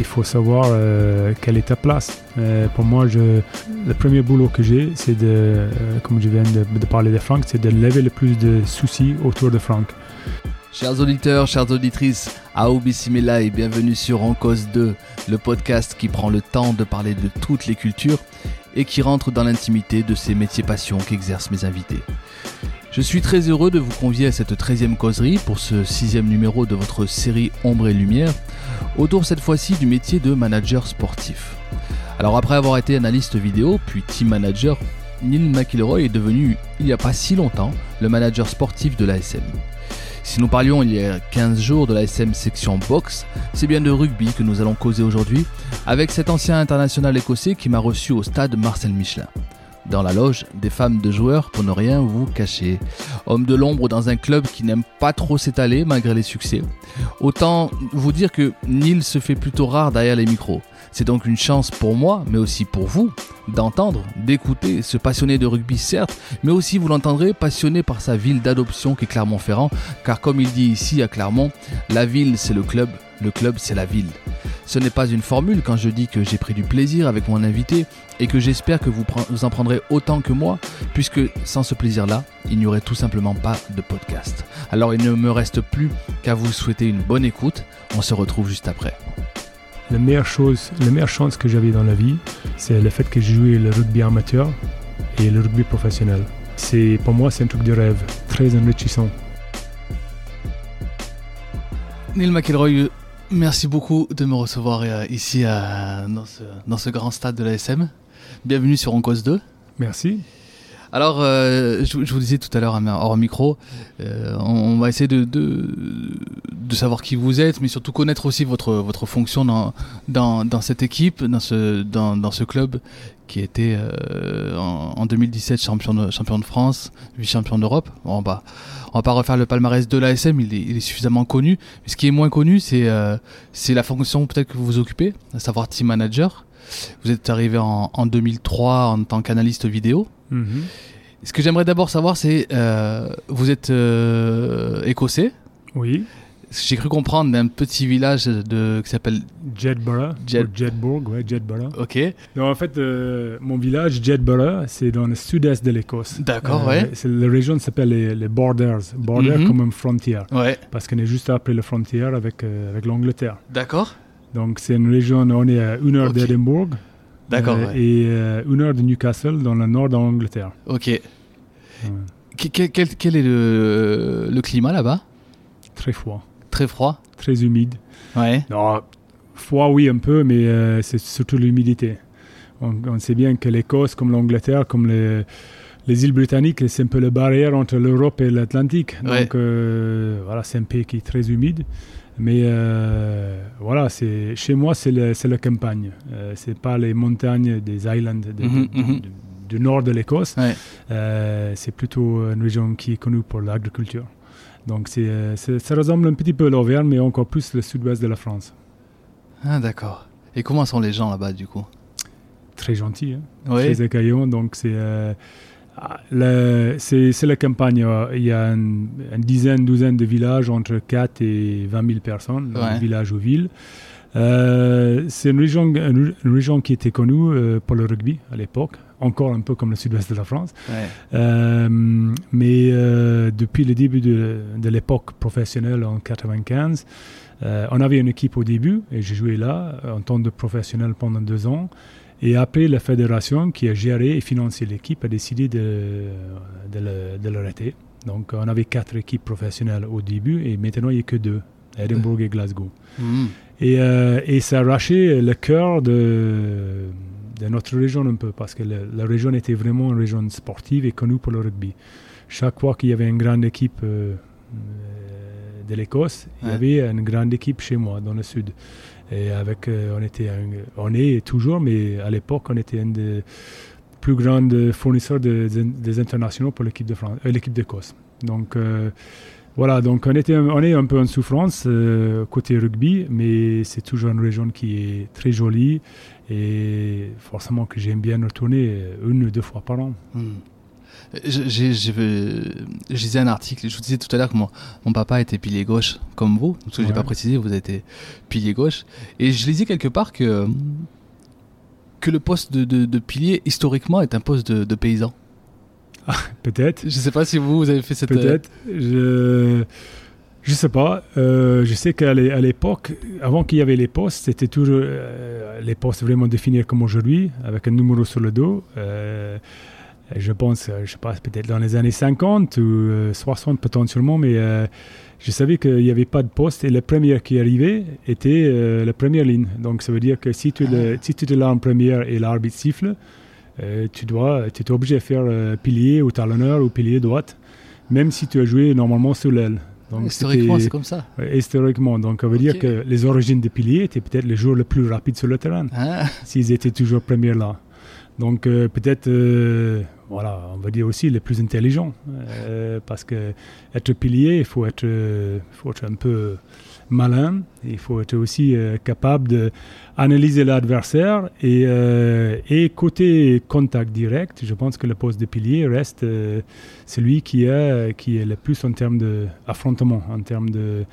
Il faut savoir euh, quelle est ta place. Euh, pour moi, le premier boulot que j'ai, c'est de, euh, comme je viens de, parler de Franck, c'est de lever le plus de soucis autour de Franck. Chers auditeurs, chères auditrices, Aobi Simela et bienvenue sur En Cause 2, le podcast qui prend le temps de parler de toutes les cultures et qui rentre dans l'intimité de ces métiers passions qu'exercent mes invités. Je suis très heureux de vous convier à cette 13e causerie pour ce sixième numéro de votre série Ombre et Lumière, autour cette fois-ci du métier de manager sportif. Alors après avoir été analyste vidéo, puis team manager, Neil McIlroy est devenu, il n'y a pas si longtemps, le manager sportif de l'ASM. Si nous parlions il y a 15 jours de l'ASM section boxe, c'est bien de rugby que nous allons causer aujourd'hui avec cet ancien international écossais qui m'a reçu au stade Marcel Michelin dans la loge des femmes de joueurs pour ne rien vous cacher. Homme de l'ombre dans un club qui n'aime pas trop s'étaler malgré les succès. Autant vous dire que Neil se fait plutôt rare derrière les micros. C'est donc une chance pour moi, mais aussi pour vous, d'entendre, d'écouter, ce passionné de rugby certes, mais aussi vous l'entendrez passionné par sa ville d'adoption qui est Clermont-Ferrand, car comme il dit ici à Clermont, la ville c'est le club, le club c'est la ville. Ce n'est pas une formule quand je dis que j'ai pris du plaisir avec mon invité et que j'espère que vous, vous en prendrez autant que moi, puisque sans ce plaisir-là, il n'y aurait tout simplement pas de podcast. Alors il ne me reste plus qu'à vous souhaiter une bonne écoute, on se retrouve juste après. La meilleure chose, la meilleure chance que j'avais dans la vie, c'est le fait que j'ai joué le rugby amateur et le rugby professionnel. C'est pour moi c'est un truc de rêve, très enrichissant. Neil McElroy, merci beaucoup de me recevoir euh, ici à, dans, ce, dans, ce, grand stade de l'ASM. Bienvenue sur En Cause 2. Merci. Alors, euh, je, vous disais tout à l'heure hors micro, euh, on, on, va essayer de, de, de, savoir qui vous êtes, mais surtout connaître aussi votre, votre fonction dans, dans, dans cette équipe, dans ce, dans, dans ce club qui était euh, en, en, 2017 champion de, champion de France, vice-champion d'Europe. Bon, bah, on va pas refaire le palmarès de l'ASM, il il est suffisamment connu. Mais ce qui est moins connu, c'est c'est la fonction peut-être que vous vous occupez, à savoir team manager. Vous êtes arrivé en, en 2003 en tant qu'analyste vidéo. Mm -hmm. Ce que j'aimerais d'abord savoir, c'est euh, vous êtes euh, écossais. Oui. J'ai cru comprendre d'un petit village de, qui s'appelle Jedburgh. Jet... Jedburgh, ouais, Jedburgh. Ok. Donc en fait, euh, mon village, Jedburgh, c'est dans le sud-est de l'Écosse. D'accord, ouais. La région s'appelle les, les, Borders. Border Mhm. mm -hmm. comme une frontière. Ouais. Parce qu'on est juste après la frontière avec, euh, avec l'Angleterre. D'accord. Donc c'est une région, on est à une heure Ok. d'Édimbourg. D'accord. euh, ouais. Et euh, une heure de Newcastle, dans le nord de l'Angleterre. Ok. Ouais. Quel, quel, quel est le, le climat là-bas? Très froid, Très froid? Très humide. Ouais. Non, froid oui un peu, mais euh, c'est surtout l'humidité. On, on, sait bien que l'Écosse, comme l'Angleterre, comme les, les, îles britanniques, c'est un peu la barrière entre l'Europe et l'Atlantique. Donc voilà, c'est un pays qui est très humide. Mais euh, voilà, c'est chez moi, c'est la campagne. Euh, c'est pas les montagnes des Highlands de, Mhm, de- mhm. du nord de l'Écosse. Ouais. Euh, c'est plutôt une région qui est connue pour l'agriculture. Donc c'est, euh, ça ressemble un petit peu à l'Auvergne, mais encore plus le sud-ouest de la France. Ah, d'accord. Et comment sont les gens là-bas du coup? Très gentil, hein, Ouais. très. Donc c'est, c'est, la campagne. euh, Il y a une, une dizaine, douzaine de villages entre 4 et 20 000 personnes, Ouais. village ou ville. Euh, c'est une région, une, une région qui était connue euh, pour le rugby à l'époque, encore un peu comme le sud-ouest de la France. Ouais. Euh, mais depuis le début de, de l'époque professionnelle en 95, euh, on avait une équipe au début et j'ai joué là en tant que professionnel pendant deux ans. Et après, la fédération qui a géré et financé l'équipe a décidé de, de, l'arrêter. Donc, on avait quatre équipes professionnelles au début et maintenant il n'y a que deux, Edinburgh et Glasgow. Et, euh, et ça a arraché le cœur de, de notre région un peu, parce que le- la région était vraiment une région sportive et connue pour le rugby. Chaque fois qu'il y avait une grande équipe euh, de l'Écosse, il y avait une grande équipe chez moi dans le sud. Et avec, euh, on était, on est toujours, mais à l'époque, on était un des plus grands fournisseurs de- de- des internationaux pour l'équipe de France, euh, l'équipe d'Écosse. Donc euh, voilà, donc on était, on est un peu en souffrance euh, côté rugby, mais c'est toujours une région qui est très jolie et forcément que j'aime bien retourner euh, une ou deux fois par an. Hmm. Je- j'ai vu- je lisais un article, je vous disais tout à l'heure que mon, mon papa était pilier gauche, comme vous, parce que j'ai Ouais. pas précisé, vous été pilier gauche. Et je lisais quelque part que, que le poste de, de- de pilier, historiquement, est un poste de, de paysan. Peut-être. Je sais pas si vous, vous avez fait cette... euh, Peut-être. Je je sais pas. Euh, je sais qu'à l'époque, avant qu'il y avait les postes, c'était toujours euh, les postes vraiment définis comme aujourd'hui, avec un numéro sur le dos. Euh, je pense, euh, je sais pas, peut-être dans les années 50 ou euh, 60 potentiellement, mais euh, je savais qu'il n'y avait pas de poste et le premier qui arrivait était euh, la première ligne. Donc ça veut dire que si tu, le, si tu es là en première et l'arbitre siffle, euh, tu dois, tu es obligé de faire euh, pilier ou talonneur ou pilier droite, même si tu as joué normalement sous l'aile. Donc Historiquement, c'est comme ça. Ouais, historiquement, donc ça veut dire que les origines des piliers étaient peut-être les joueurs les plus rapides sur le terrain, Hein s'ils étaient toujours premiers là. Donc euh, peut-être, euh, voilà, on va dire aussi les plus intelligents, euh, parce que être pilier, il faut être, faut être un peu malin, il faut être aussi euh, capable d'analyser l'adversaire et, euh, et côté contact direct, je pense que le poste de pilier reste celui qui est, qui est le plus en termes d'affrontement, en termes de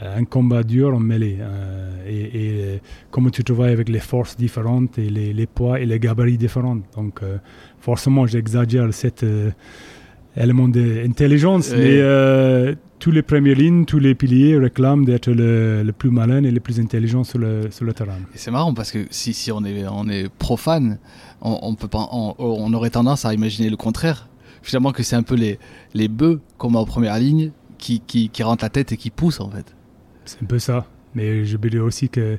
un combat dur en mêlée. euh, et, et, euh, comment tu travailles avec les forces différentes et les, les poids et les gabarits différents. Donc euh, forcément, j'exagère cet euh, élément d'intelligence, mais euh, tous les premières lignes, tous les piliers réclament d'être le, le plus malin et le plus intelligent sur le, sur le terrain. Et c'est marrant parce que si, si on, est, on est profane, on, on, peut pas, on, on aurait tendance à imaginer le contraire. Finalement, que c'est un peu les, les bœufs qu'on met en première ligne qui, qui, qui rentrent la tête et qui poussent en fait. C'est un peu ça. Mais je veux dire aussi que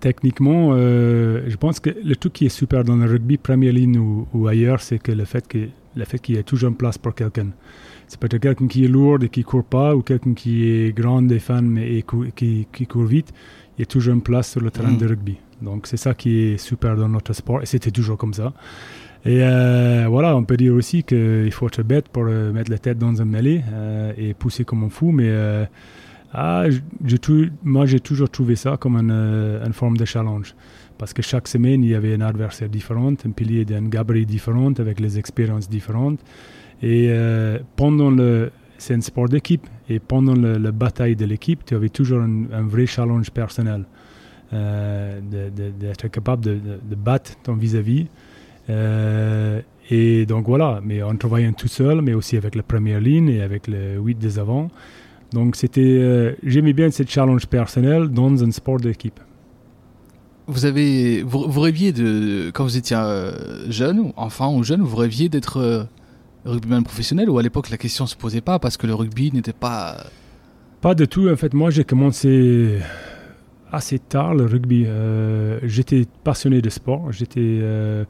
techniquement, euh, je pense que le truc qui est super dans le rugby, première ligne ou, ou ailleurs, c'est que le fait que le fait qu'il y ait toujours une place pour quelqu'un. C'est peut-être quelqu'un qui est lourd et qui court pas, ou quelqu'un qui est grand et fan mais et qui, qui court vite. Il y a toujours une place sur le terrain Mm. de rugby. Donc c'est ça qui est super dans notre sport et c'était toujours comme ça. Et euh, voilà, on peut dire aussi qu'il faut être bête pour euh, mettre la tête dans un mêlée et pousser comme un fou, mais ah, moi j'ai toujours trouvé ça comme une, euh, une forme de challenge. Parce que chaque semaine, il y avait un adversaire différent, un pilier d'un gabarit différent, avec les expériences différentes. Et euh, pendant le. C'est un sport d'équipe. Et pendant la bataille de l'équipe, tu avais toujours un, vrai challenge personnel. euh, D'être capable de, battre ton vis-à-vis. Et donc voilà, mais en travaillant tout seul, mais aussi avec la première ligne et avec le 8 des avant. Donc c'était, euh, j'aimais bien ce challenge personnel dans un sport d'équipe. Vous avez, vous, vous rêviez de, quand vous étiez euh, jeune, ou enfant ou jeune, vous rêviez d'être euh, rugbyman professionnel ou à l'époque la question se posait pas parce que le rugby n'était pas. Pas du tout. En fait, moi, j'ai commencé assez tard le rugby. Euh, j'étais passionné de sport. J'étais, euh,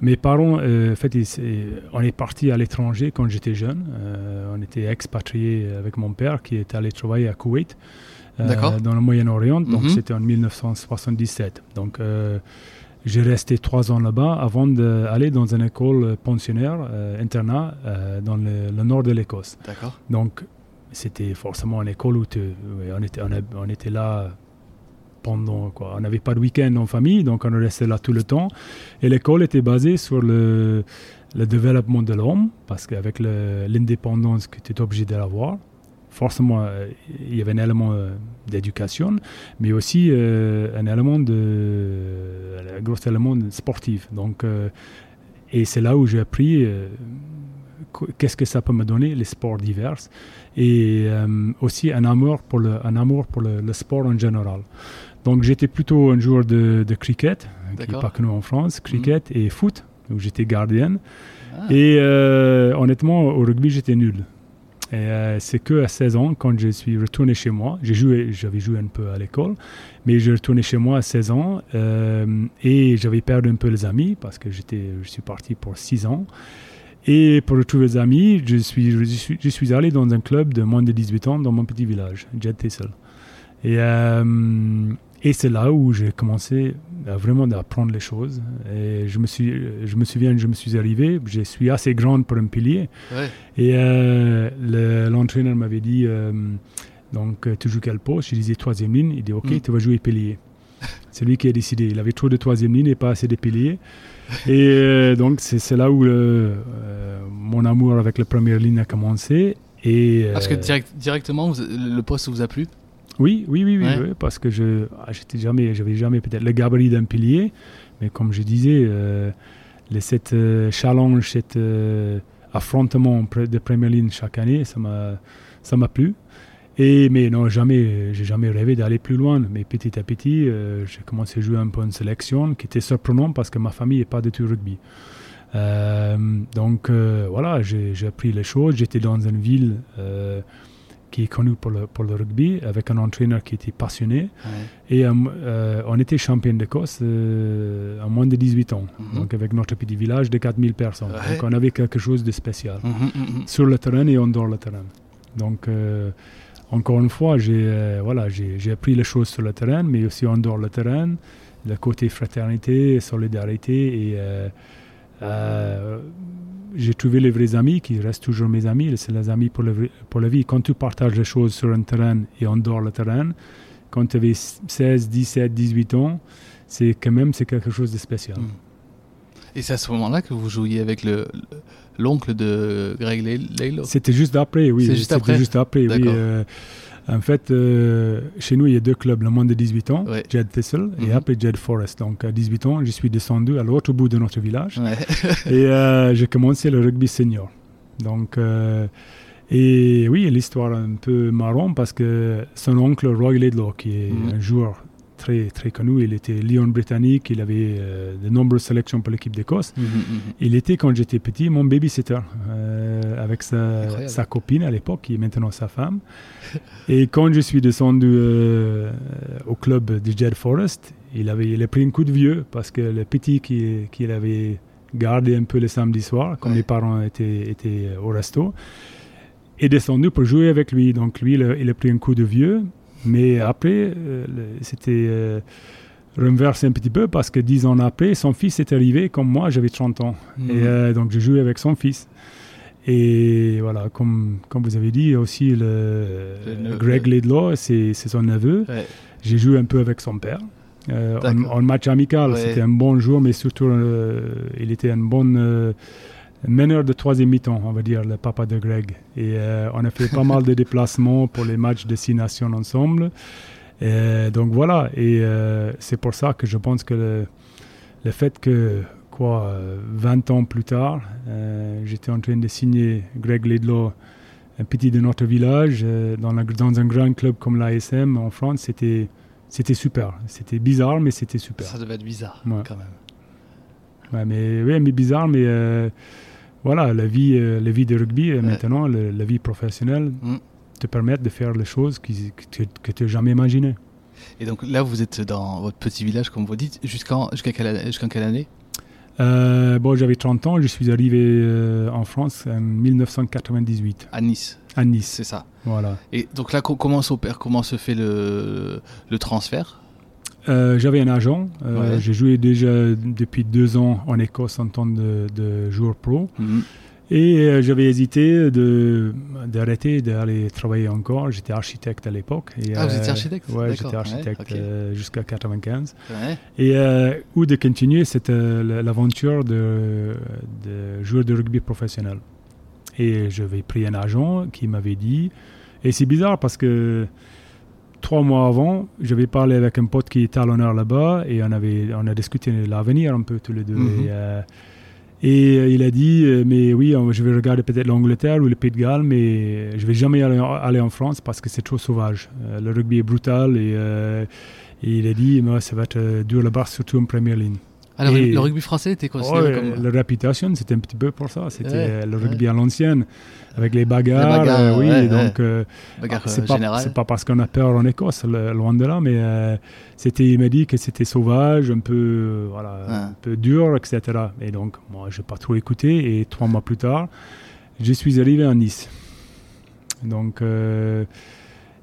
mes parents, euh, en fait, ils- c'est- on est parti à l'étranger quand j'étais jeune. Euh, on était expatriés avec mon père qui est allé travailler à Koweït, euh, dans le Moyen-Orient. Donc, Mhm. c'était en 1977. Donc, euh, j'ai resté trois ans là-bas avant d'aller dans une école pensionnaire, euh, internat, euh, dans le- le nord de l'Écosse. D'accord. Donc, c'était forcément une école où tu- ouais, on, était, on, a- on était là On n'avait pas de week-end en famille, donc on restait là tout le temps. Et l'école était basée sur le, développement de l'homme, parce qu'avec l'indépendance que tu es obligé d'avoir, forcément, euh, il y avait un élément euh, d'éducation, mais aussi euh, un élément de, gros élément sportif. Donc, et c'est là où j'ai appris qu- qu'est-ce que ça peut me donner, les sports divers, et aussi un amour pour le, un amour pour le sport en général. Donc j'étais plutôt un joueur de, de cricket, qui n'est pas connu en France, cricket et foot, où j'étais gardien. Ah. Et euh, honnêtement, au rugby, j'étais nul. Et euh, c'est que à 16 ans, quand je suis retourné chez moi, j'ai joué, j'avais joué un peu à l'école, mais je retourné chez moi à 16 ans euh, et j'avais perdu un peu les amis parce que j'étais, je suis parti pour 6 ans. Et pour retrouver des amis, je suis, je, suis, je suis allé dans un club de moins de 18 ans dans mon petit village, Jet Tessel. Et, euh, et c'est là où j'ai commencé à vraiment apprendre les choses. Et je me, suis, je me souviens, je me suis arrivé, je suis assez grande pour un pilier. Ouais. Et euh, le- l'entraîneur m'avait dit, euh, donc euh, tu joues quel poste? Je disais troisième ligne. Il dit, ok, Mm. tu vas jouer pilier. C'est lui qui a décidé. Il avait trop de troisième ligne et pas assez de piliers. et euh, donc c'est là où mon amour avec la première ligne a commencé. Et, Parce que direct- directement, le poste vous a plu? Oui, oui, oui, oui, Ouais. oui, parce que je ah, j'étais jamais, j'avais jamais peut-être le gabarit d'un pilier, mais comme je disais, euh, les, cette euh, challenge, cet euh, affrontement de première ligne chaque année, ça m'a, ça m'a plu. Et mais non, jamais, j'ai jamais rêvé d'aller plus loin. Mais petit à petit, j'ai commencé à jouer un peu en sélection, qui était surprenant parce que ma famille n'est pas du tout rugby. Donc voilà, j'ai appris les choses. J'étais dans une ville qui est connue pour le, pour le rugby, avec un entraîneur qui était passionné. Et euh, euh, on était champion d'Écosse euh, en moins de 18 ans, Mhm. donc avec notre petit village de 4000 personnes. Ouais. Donc on avait quelque chose de spécial Mhm, mhm. sur le terrain et en dehors le terrain. Donc, euh, encore une fois, j'ai euh, voilà, j'ai j'ai appris les choses sur le terrain, mais aussi en dehors le terrain, le côté fraternité, solidarité. Et euh, j'ai trouvé les vrais amis qui restent toujours mes amis. C'est les amis pour, le vrai- pour la vie. Quand tu partages les choses sur un terrain et en dehors le terrain, quand tu avais 16, 17, 18 ans, c'est quand même c'est quelque chose de spécial. Mm. Et c'est à ce moment-là que vous jouiez avec le le- l'oncle de Greg Lay- Laylow C'était juste après, oui. C'est juste C'était après juste après, oui. Euh, en fait, euh, chez nous, il y a deux clubs, le moins de 18 ans, Ouais. Jed Thistle, et Mhm. après Jed Forest. Donc, à 18 ans, je suis descendu à l'autre bout de notre village Ouais. et euh, j'ai commencé le rugby senior. Donc, euh, et oui, l'histoire est un peu marrant parce que son oncle Roy Laidlaw, qui est Mhm. un joueur très, très connu, il était Lyon britannique, il avait euh, de nombreuses sélections pour l'équipe d'Écosse. Mhm, mhm. Il était, quand j'étais petit, mon babysitter euh, avec sa, copine à l'époque, qui est maintenant sa femme. Et quand je suis descendu euh, au club de Jed Forest, il, avait, il a pris un coup de vieux parce que le petit qui- qu'il avait gardé un peu le samedi soir, comme Ouais. les parents étaient, étaient au resto, est descendu pour jouer avec lui. Donc lui, il a, il a pris un coup de vieux. Mais après, euh, c'était euh, renversé un petit peu parce que dix ans après, son fils est arrivé comme moi, j'avais 30 ans. Mhm. Et euh, donc j'ai joué avec son fils. Et voilà, comme, comme vous avez dit, aussi le. Greg Laidlaw, c'est son neveu. Ouais. J'ai joué un peu avec son père. euh, en, en match amical, Ouais. c'était un bon joueur, mais surtout, euh, il était un bon meneur de troisième mi-temps, on va dire, le papa de Greg. Et euh, on a fait pas mal de déplacements pour les matchs de six nations ensemble. Et donc voilà, et euh, c'est pour ça que je pense que le, le fait que, quoi, euh, 20 ans plus tard, euh, j'étais en train de signer Greg Laidlaw, un petit de notre village, dans, la- dans un grand club comme l'ASM en France, c'était, c'était super. C'était bizarre, mais c'était super. Ça devait être bizarre Ouais. quand même. Ouais, mais, ouais, mais bizarre, mais voilà, la vie, euh, la vie de rugby, euh, maintenant, le- la vie professionnelle, Mm. te permettent de faire les choses qui, que tu que tu n'as jamais imaginées. Et donc là, vous êtes dans votre petit village, comme vous dites, jusqu'en jusqu'à quelle, année- jusqu'en quelle année? Euh, bon, j'avais 30 ans, je suis arrivé euh, en France en 1998, À Nice, à Nice. c'est ça. Voilà. Et donc là, co- comment s'opère, comment se fait le, le transfert? Euh, j'avais un agent. euh, Ouais. J'ai joué déjà depuis deux ans en Écosse en tant de, de joueur pro. Mhm. Et euh, j'avais hésité de- d'arrêter d'aller travailler encore. J'étais architecte à l'époque. Ah, vous étiez architecte? D'accord, j'étais architecte ouais, jusqu'à 95. Ouais. Et ou de continuer euh, l'aventure de, de joueur de rugby professionnel. Et j'avais pris un agent qui m'avait dit, et c'est bizarre parce que trois mois avant, j'avais parlé avec un pote qui est talonneur là-bas et on avait on a discuté de l'avenir un peu tous les deux. Mhm. Et, euh, et, euh, il a dit, euh, mais oui, je vais regarder peut-être l'Angleterre ou le Pays de Galles, mais je vais jamais aller, en- aller en France parce que c'est trop sauvage. Euh, le rugby est brutal et, et il a dit, moi, ça va être dur là-bas, surtout en première ligne. Ah, le, le rugby français était considéré comme. La réputation, c'était un petit peu pour ça. C'était Ouais, le rugby à l'ancienne, avec les bagarres. Les bagarres, euh, oui, ouais, donc euh, c'est euh, pas, c'est pas parce qu'on a peur en Écosse, le- loin de là, mais euh, c'était, il m'a dit que c'était sauvage, un peu, euh, voilà, Ah. un peu dur, etc. Et donc, moi, j'ai pas trop écouté. Et trois mois plus tard, je suis arrivé à Nice. Donc,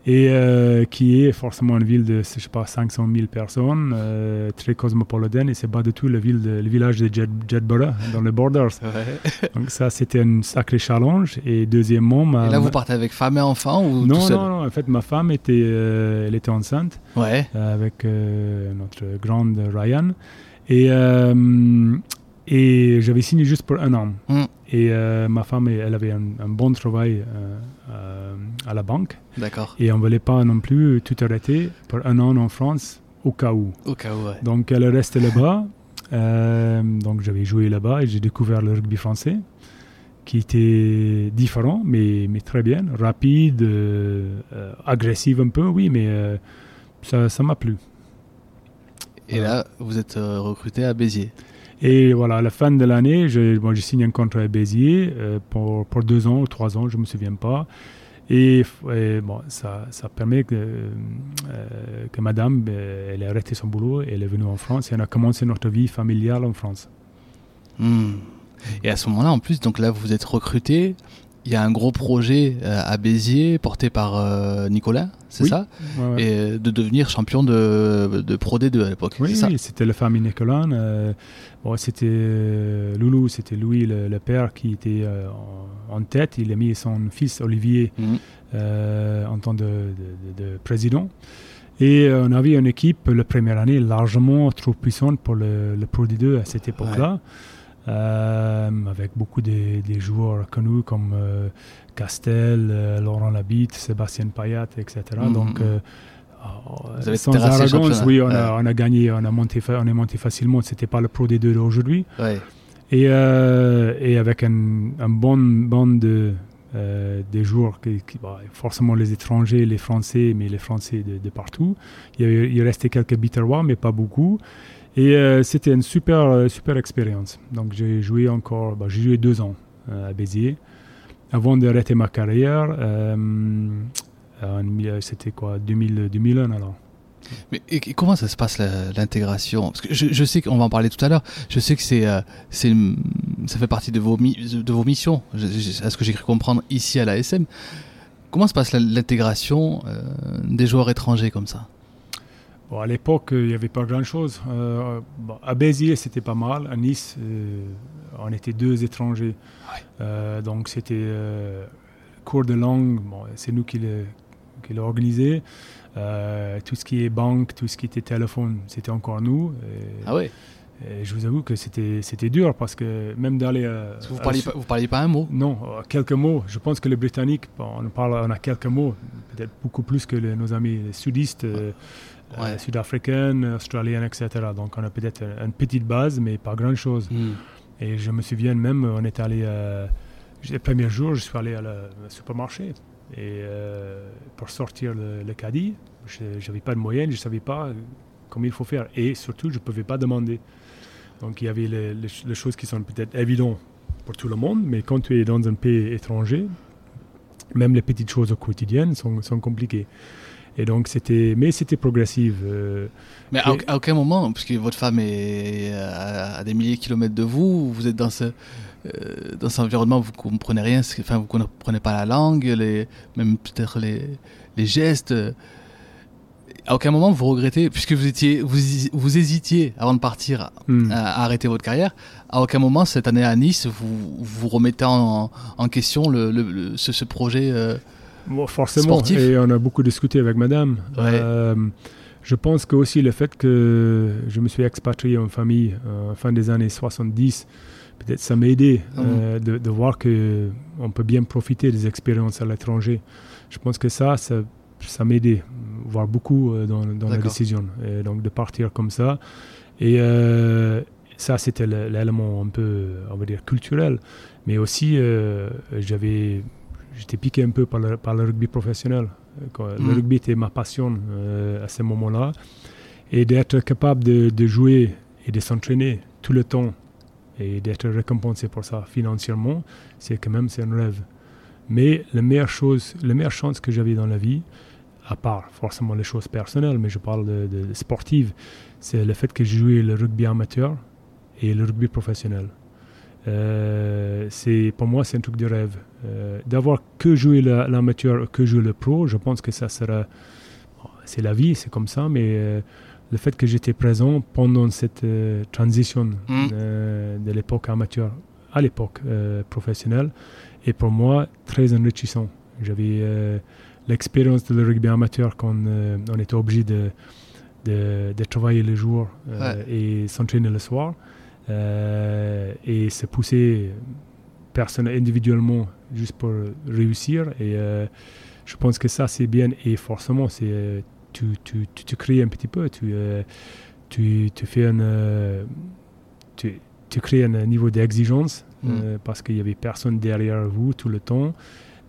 et euh, qui est forcément une ville de, je sais pas, 500 000 personnes, euh, très cosmopolitaine, et c'est pas du tout la ville de- le village de Jed- Jedburgh, dans les Borders. Ouais. Donc ça, c'était un sacré challenge. Et deuxièmement, ma, Et là, vous partez avec femme et enfant ou non, tout seul non, non, en fait, ma femme était, euh, elle était enceinte Ouais. avec euh, notre grande Ryan. Et, euh, et j'avais signé juste pour un an. Mm. Et euh, ma femme, elle avait un, un bon travail euh, euh, à la banque. D'accord. Et on ne voulait pas non plus tout arrêter pour un an en France au cas où. Au cas où, ouais. Donc elle est restée là-bas. Euh, donc j'avais joué là-bas et j'ai découvert le rugby français qui était différent mais, mais très bien, rapide, agressif un peu, oui, mais ça ça m'a plu. Et là, vous êtes recruté à Béziers. Et voilà, à la fin de l'année, j'ai signé un contrat à Béziers euh, pour, deux ans ou trois ans, je ne me souviens pas. Et, bon, ça, ça permet que, euh, que madame, euh, elle a arrêté son boulot, elle est venue en France et on a commencé notre vie familiale en France. Hmm. Et à ce moment-là, en plus, donc là, vous êtes recruté. Il y a un gros projet euh, à Béziers porté par euh, Nicolas, c'est Oui. ça Ouais, ouais. Et de devenir champion de, de Pro D2 à l'époque, Oui, c'était la famille Nicolas. euh, bon, c'était euh, Loulou, c'était Louis, le, le père, qui était euh, en, tête. Il a mis son fils Olivier Mhm. en tant de, de- de- de président. Et on avait une équipe, la première année, largement trop puissante pour le, le Pro D2 à cette époque-là. Avec beaucoup de, des joueurs connus comme euh, Castel, euh, Laurent Labitte, Sébastien Payat, etc. Mhm. Donc, euh, Vous sans arrogance, oui, on, Ouais. a, on a gagné, on, a monté, on est monté facilement. C'était pas le Pro D2 d'aujourd'hui. Ouais. Et, euh, et avec un, un bon bande de, euh, des joueurs, qui, qui- bah, forcément les étrangers, les Français, mais les Français de, de partout. Il, y avait- il restait quelques Bitterrois, mais pas beaucoup. Et euh, c'était une super, euh, super expérience. Donc j'ai joué encore, bah, j'ai joué deux ans euh, à Béziers avant d'arrêter ma carrière. c'était quoi, 2000, 2001 alors. Mais comment ça se passe l'intégration? Parce que je, sais qu'on va en parler tout à l'heure. Je sais que c'est, ça fait partie de vos, de vos missions. À ce que j'ai cru comprendre ici à la SM. Comment se passe l'intégration des joueurs étrangers comme ça? Bon, à l'époque, il n'y avait pas grand-chose. Euh, bon, à Béziers, c'était pas mal. À Nice, euh, on était deux étrangers. Euh, donc, c'était cours de langue. Bon, c'est nous qui l'ai organisé. Tout ce qui est banque, tout ce qui était téléphone, c'était encore nous. Et, Ah ouais. et je vous avoue que c'était dur parce que même d'aller... Vous à- parliez parliez pas un mot non, quelques mots. Je pense que les Britanniques, on, parle, on a quelques mots, peut-être beaucoup plus que les- nos amis sudistes, Ouais. euh, sud-africaines, australiennes, etc. Donc on a peut-être une, petite base, mais pas grand-chose. Hmm. Et je me souviens même, on est allé, euh, le premier jour, je suis allé à le supermarché. Et euh, pour sortir le, le caddie, je n'avais pas de moyenne, je ne savais pas comment il faut faire. Et surtout, je ne pouvais pas demander. Donc il y avait les, les ch- les choses qui sont peut-être évidentes pour tout le monde, mais quand tu es dans un pays étranger, même les petites choses au quotidien sont, sont compliquées. Et donc c'était, mais c'était progressif. euh, Mais à, aucun moment, puisque votre femme est à, à des milliers de kilomètres de vous, vous êtes dans ce, euh, dans cet environnement, vous comprenez rien, enfin vous comprenez pas la langue, les, même peut-être les, les gestes. euh, À aucun moment vous regrettez, puisque vous étiez, vous, vous hésitiez avant de partir hmm. à, à arrêter votre carrière. À aucun moment cette année à Nice, vous vous remettez en, en question le, le- le- ce, ce projet. euh, Bon, forcément, Sportif. et on a beaucoup discuté avec madame. Ouais. Euh, je pense que aussi le fait que je me suis expatrié en famille euh, fin des années 70, peut-être ça m'a aidé Mhm. euh, de, de voir que on peut bien profiter des expériences à l'étranger. Je pense que ça, ça, ça m'a aidé, voire beaucoup euh, dans, dans la décision. Et donc de partir comme ça. Et ça, c'était l'élément un peu, on va dire, culturel. Mais aussi, j'avais, j'étais piqué un peu par le, par le rugby professionnel. Euh, Le Mhm. rugby était ma passion euh, à ce moment-là. Et d'être capable de, de jouer et de s'entraîner tout le temps et d'être récompensé pour ça financièrement, c'est quand même c'est un rêve. Mais la meilleure chose, la meilleure chance que j'avais dans la vie, à part forcément les choses personnelles, mais je parle de, de sportives, c'est le fait que j'ai joué le rugby amateur et le rugby professionnel. Euh, c'est pour moi c'est un truc de rêve. Euh, d'avoir que joué l'amateur, que joué le pro, je pense que ça sera, c'est la vie, c'est comme ça, mais euh, le fait que j'étais présent pendant cette transition Mm. de l'époque amateur à l'époque professionnelle est pour moi très enrichissant. J'avais l'expérience de le rugby amateur quand on était obligé de, de, de travailler le jour Ouais. et s'entraîner le soir. Euh, et se pousser personne individuellement juste pour réussir. Et euh, je pense que ça, c'est bien. Et forcément, c'est tu, tu, tu, tu crées un petit peu. Tu, euh, tu, tu fais un, tu, crées un niveau d'exigence Mm. parce qu'il y avait personne derrière vous tout le temps,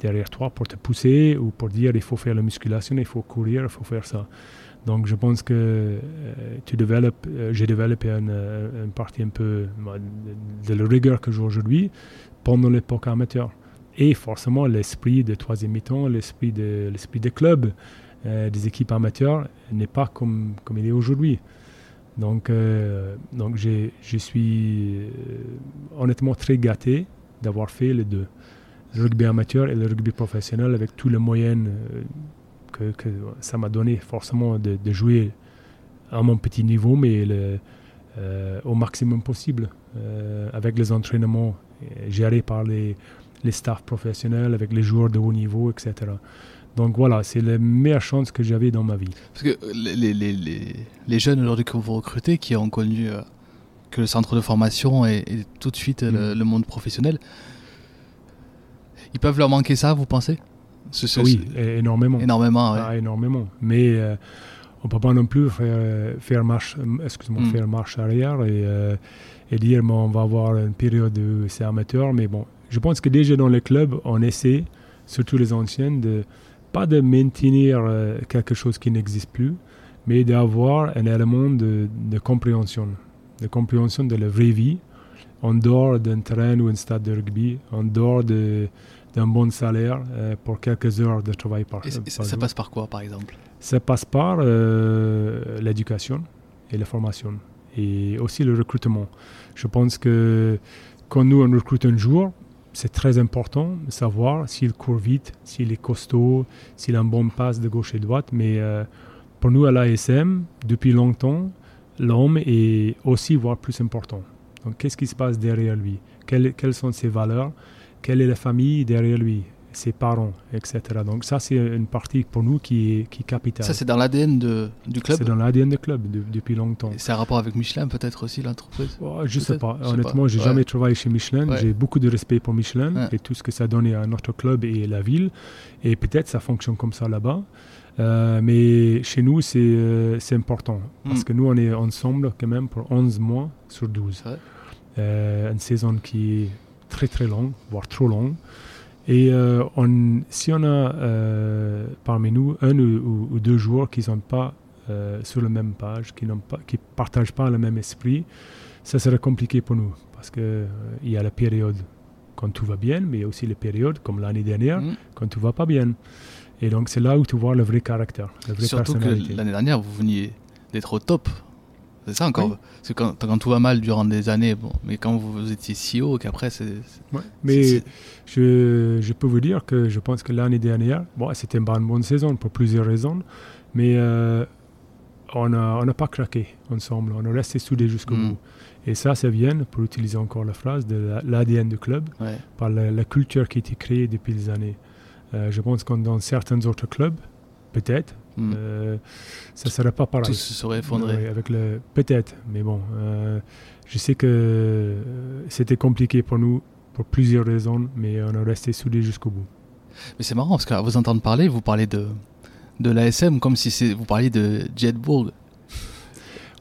derrière toi pour te pousser ou pour dire il faut faire la musculation, il faut courir, il faut faire ça. Donc je pense que euh, tu développes, euh, j'ai développé une, euh, partie un peu de, la rigueur que j'ai aujourd'hui pendant l'époque amateur. Et forcément l'esprit de troisième mi-temps, l'esprit de l'esprit des clubs, des équipes amateurs n'est pas comme, comme il est aujourd'hui. Donc, donc je suis honnêtement très gâté d'avoir fait les deux. Le rugby amateur et le rugby professionnel avec tous les moyens que, que ça m'a donné forcément de, de jouer à mon petit niveau, mais le- euh, au maximum possible, euh, avec les entraînements euh, gérés par les, les staffs professionnels, avec les joueurs de haut niveau, etc. Donc voilà, c'est la meilleure chance que j'avais dans ma vie. Parce que les, les, les, les, jeunes aujourd'hui que vous recrutez, qui ont connu euh, que le centre de formation et, et tout de suite le, Mm. le monde professionnel, ils peuvent leur manquer ça, vous pensez? Oui, énormément. énormément. ouais. Ah, énormément. Mais euh, on peut pas non plus faire, faire marche, euh, excuse-moi, Mm. faire marche arrière et, euh, et dire bon, on va avoir une période où c'est amateur. Mais bon, je pense que déjà dans les clubs, on essaie, surtout les anciennes, de pas de maintenir euh, quelque chose qui n'existe plus, mais d'avoir un élément de, de compréhension, de compréhension de la vraie vie, en dehors d'un terrain ou un stade de rugby, en dehors de- d'un bon salaire euh, pour quelques heures de travail par, Et, ça, par ça jour. passe par quoi, par exemple? Ça passe par euh, l'éducation et la formation et aussi le recrutement. Je pense que quand nous on recrute un joueur, c'est très important de savoir s'il court vite, s'il est costaud, s'il a un bon passe de gauche et de droite. Mais euh, pour nous à l'ASM, depuis longtemps, l'homme est aussi voire plus important. Donc qu'est-ce qui se passe derrière lui? Quelles, quelles sont ses valeurs? Quelle est la famille derrière lui ses parents, etc. Donc ça, c'est une partie pour nous qui est, qui est capitale. Ça, c'est dans l'ADN du club C'est dans l'ADN du club de- depuis longtemps. Et C'est un rapport avec Michelin, peut-être aussi, l'entreprise Oh, je sais Peut-être, pas. je sais Honnêtement, j'ai Ouais. jamais travaillé chez Michelin. Ouais. J'ai beaucoup de respect pour Michelin Ouais. et tout ce que ça donne à notre club et la ville. Et peut-être ça fonctionne comme ça là-bas. Euh, mais chez nous, c'est euh, important. Parce Mm. que nous, on est ensemble quand même pour 11 mois sur 12. C'est vrai. Euh, une saison qui très très longue, voire trop longue. Et euh, on, si on a euh, parmi nous un ou, deux joueurs qui ne sont pas euh, sur la même page, qui ne partagent pas le même esprit, ça serait compliqué pour nous. Parce qu'il il y a la période quand tout va bien, mais il y a aussi les périodes, comme l'année dernière, Mm. quand tout va pas bien. Et donc c'est là où tu vois le vrai caractère, la vraie Surtout que l'année dernière, vous veniez d'être au top. C'est ça encore Oui. Parce que quand, quand tout va mal durant des années, bon, mais quand vous étiez si haut, qu'après, c'est. Ouais. Mais Je, je peux vous dire que je pense que l'année dernière, bon, c'était une bonne, bonne saison pour plusieurs raisons, mais euh, on n'a on pas craqué ensemble, on est resté soudés jusqu'au Mm. bout. Et ça, ça vient, pour utiliser encore la phrase, de la- l'ADN du club, ouais. par la, la culture qui a été créée depuis des années. Euh, je pense que dans certains autres clubs, peut-être, Mm. euh, ça ne serait pas pareil. Tout se serait effondré. Ouais, avec le peut-être, mais bon, euh, je sais que euh, c'était compliqué pour nous pour plusieurs raisons, mais on est resté soudés jusqu'au bout. Mais c'est marrant parce qu'à vous entendre parler, vous parlez de, de l'ASM comme si vous parliez de Jetbourg.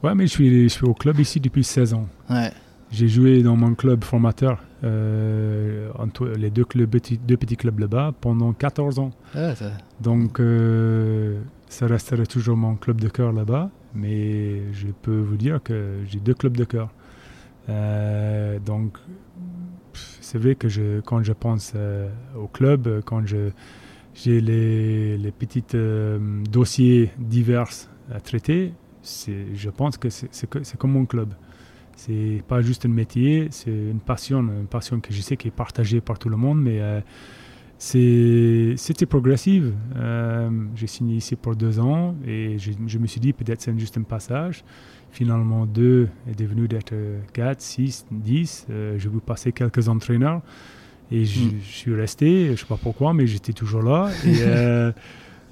Ouais, mais je suis, je suis au club ici depuis 16 ans. Ouais. J'ai joué dans mon club formateur, euh, entre les deux, clubs, petits, deux petits clubs là-bas, pendant 14 ans. Ouais, ça- Donc, euh, ça resterait toujours mon club de cœur là-bas. mais je peux vous dire que j'ai deux clubs de cœur. Euh, donc, c'est vrai que quand je pense euh, au club, quand j'ai les, les petits euh, dossiers divers à traiter, je pense que c'est, comme mon club. C'est pas juste un métier, c'est une passion, une passion que je sais qui est partagée par tout le monde, mais c'était progressif. Euh, j'ai signé ici pour deux ans et je, je me suis dit peut-être c'est juste un passage. Finalement, deux est devenu d'être quatre, six, dix. Euh, j'ai vu passer quelques entraîneurs et je, Mm. je suis resté. Je sais pas pourquoi, mais j'étais toujours là. Et, euh,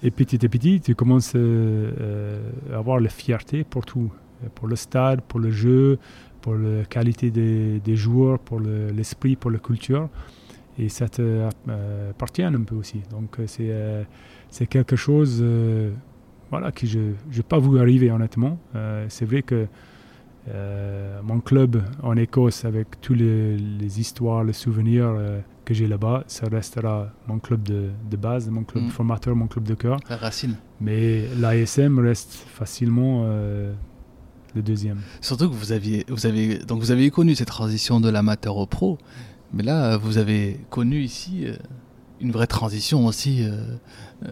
et petit à petit, tu commences à avoir la fierté pour tout, pour le stade, pour le jeu, pour la qualité des, des joueurs, pour le- l'esprit, pour la culture. Et ça te euh, appartient un peu aussi. Donc euh, c'est euh, c'est quelque chose voilà, que je n'ai pas vu arriver honnêtement. C'est vrai que euh, mon club en Écosse, avec tous les, histoires, les souvenirs euh, que j'ai là-bas, ça restera mon club de, de base, mon club Mm. formateur, mon club de cœur. La racine. Mais l'ASM reste facilement euh, le deuxième. Surtout que vous aviez, vous avez, donc vous avez connu cette transition de l'amateur au pro, mais là, vous avez connu ici euh, une vraie transition aussi. euh, euh,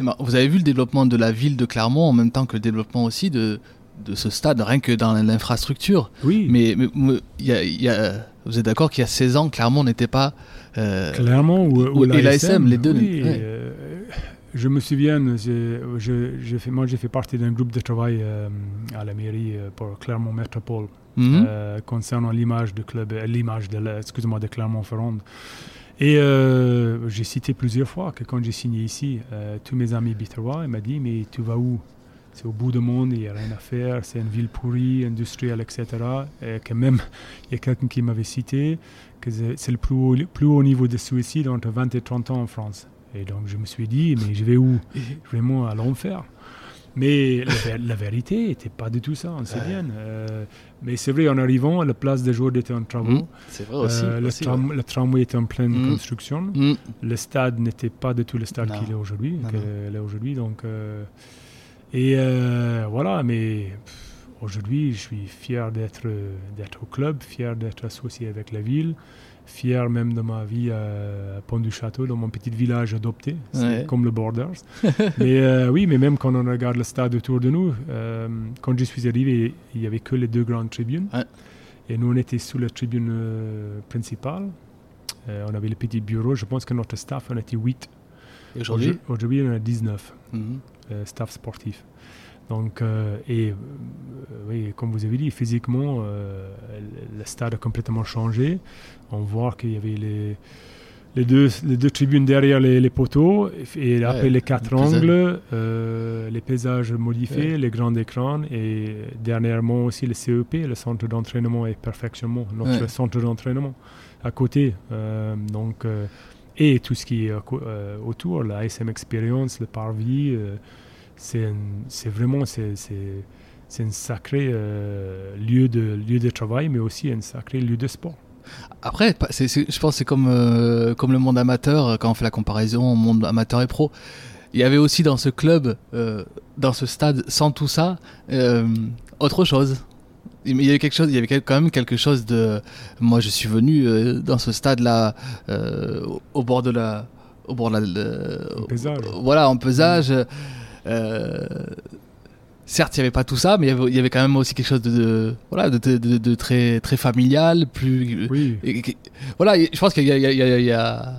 mar- Vous avez vu le développement de la ville de Clermont en même temps que le développement aussi de, de ce stade, rien que dans l'infrastructure. Oui, Mais, mais- mais il y a- il y a- vous êtes d'accord qu'il y a 16 ans, Clermont n'était pas. euh, Clairement, ou, ou- et l'ASM, les deux, oui, ouais. euh, je me souviens, je- fait, moi j'ai fait partie d'un groupe de travail euh, à la mairie pour Clermont Métropole mhm. euh, concernant l'image du club, euh, l'image de, excusez-moi, de Clermont-Ferrand. Et euh, j'ai cité plusieurs fois que quand j'ai signé ici, euh, tous mes amis biterrois, ils m'ont dit Mais tu vas où? C'est au bout du monde, il n'y a rien à faire, c'est une ville pourrie, industrielle, etc. Et que même, il y a quelqu'un qui m'avait cité que c'est le plus haut, le plus haut niveau de suicide entre 20 et 30 ans en France. Et donc je me suis dit Mais je vais où? Vraiment à l'enfer. Mais la, vérité n'était pas du tout ça, on sait Ouais. bien. Euh, mais c'est vrai, en arrivant, la place des joueurs était en travaux. Mhm. C'est vrai aussi. Euh, le, tramway était en pleine Mhm. construction. Mhm. Le stade n'était pas du tout le stade qu'il est aujourd'hui. Est aujourd'hui donc, euh, et voilà, mais aujourd'hui, je suis fier d'être d'être au club, fier d'être associé avec la ville, fier même de ma vie à Pont du Château, dans mon petit village adopté, Ouais. comme le Borders. mais euh, oui, mais même quand on regarde le stade autour de nous, euh, quand je suis arrivé, il n'y avait que les deux grandes tribunes. Ouais. Et nous, on était sous la tribune euh, principale. On avait le petit bureau. Je pense que notre staff, on était 8. Et aujourd'hui? Aujourd'hui, on a 19 Mhm. staff sportif. Donc, euh, et euh, oui, comme vous avez dit, physiquement, euh, le- stade a complètement changé. On voit qu'il y avait les, les, deux, les deux tribunes derrière les, les poteaux, et après les quatre angles, euh, les paysages modifiés, les grands écrans, et dernièrement aussi le CEP, le centre d'entraînement et perfectionnement, notre Ouais. centre d'entraînement à côté. Donc, et tout ce qui est autour, la SM Experience, le parvis, c'est vraiment c'est un sacré euh, lieu, de, lieu de travail, mais aussi un sacré lieu de sport. Après, je pense que c'est comme, euh, comme le monde amateur, euh, quand on fait la comparaison monde amateur et pro. Il y avait aussi dans ce club, euh, dans ce stade, sans tout ça, autre chose. Il y avait quelque chose, il y avait quand même quelque chose de. Moi, je suis venu euh, dans ce stade-là, euh, au, bord de la, au bord de la, voilà, en pesage. Certes, il n'y avait pas tout ça, mais il y avait, quand même aussi quelque chose de, de- voilà, de, de- de- de très, très familial, plus. Oui, Et- et- voilà, je pense qu'il y a, il y a- il y a- il y a-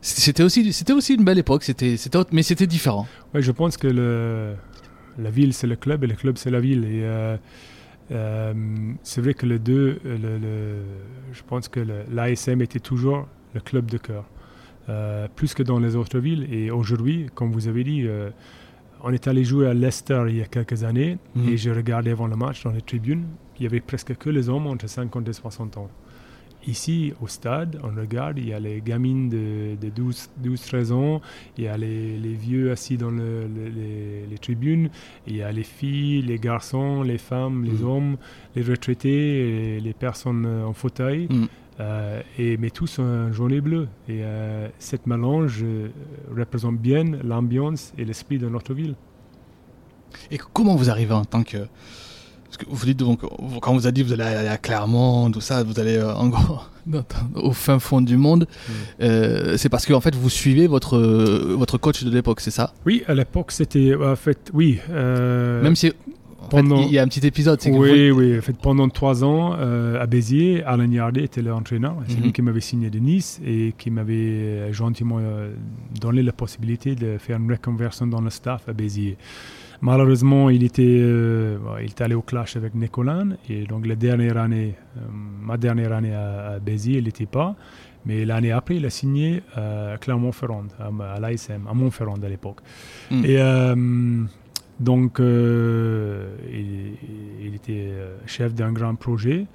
c'était aussi, c'était aussi une belle époque. C'était, mais c'était différent. Ouais, je pense que le, la ville, c'est le club et le club, c'est la ville. Et euh, euh, c'est vrai que les deux, euh, le, le- je pense que l'ASM était toujours le club de cœur, euh, plus que dans les autres villes. Et aujourd'hui, comme vous avez dit, euh, on est allé jouer à Leicester il y a quelques années Mhm. et j'ai regardé avant le match dans les tribunes. Il y avait presque que les hommes entre 50 et 60 ans. Ici, au stade, on regarde, il y a les gamines de, de 12, 12, 13 ans, il y a les, les vieux assis dans le- le- les, les tribunes, il y a les filles, les garçons, les femmes, les Mhm. hommes, les retraités, et les personnes en fauteuil, Mhm. Euh, et, mais tous en jaune et bleu. Et euh, cette mélange euh, représente bien l'ambiance et l'esprit de notre ville. Et comment vous arrivez en tant que. Parce que vous dites donc, quand on vous a dit vous allez aller à Clermont, tout ça, vous allez en gros au fin fond du monde, euh, c'est parce que en fait vous suivez votre, votre coach de l'époque, c'est ça? Oui, à l'époque, c'était. En fait, oui. Même si. Pendant- il y a un petit épisode, c'est que oui, vous- oui. En fait, pendant trois ans, euh, à Béziers, Alain Yardet était l'entraîneur. C'est Mhm. lui qui m'avait signé de Nice et qui m'avait euh, gentiment euh, donné la possibilité de faire une reconversion dans le staff à Béziers. Malheureusement, il était, euh, il était allé au clash avec Nicolan et donc la dernière année, euh, ma dernière année à, à Béziers, il n'était pas. Mais l'année après, il a signé à Clermont-Ferrand, à, à l'ASM, à Montferrand à l'époque. Mm. Et euh, donc, euh, il, était euh, chef d'un grand projet,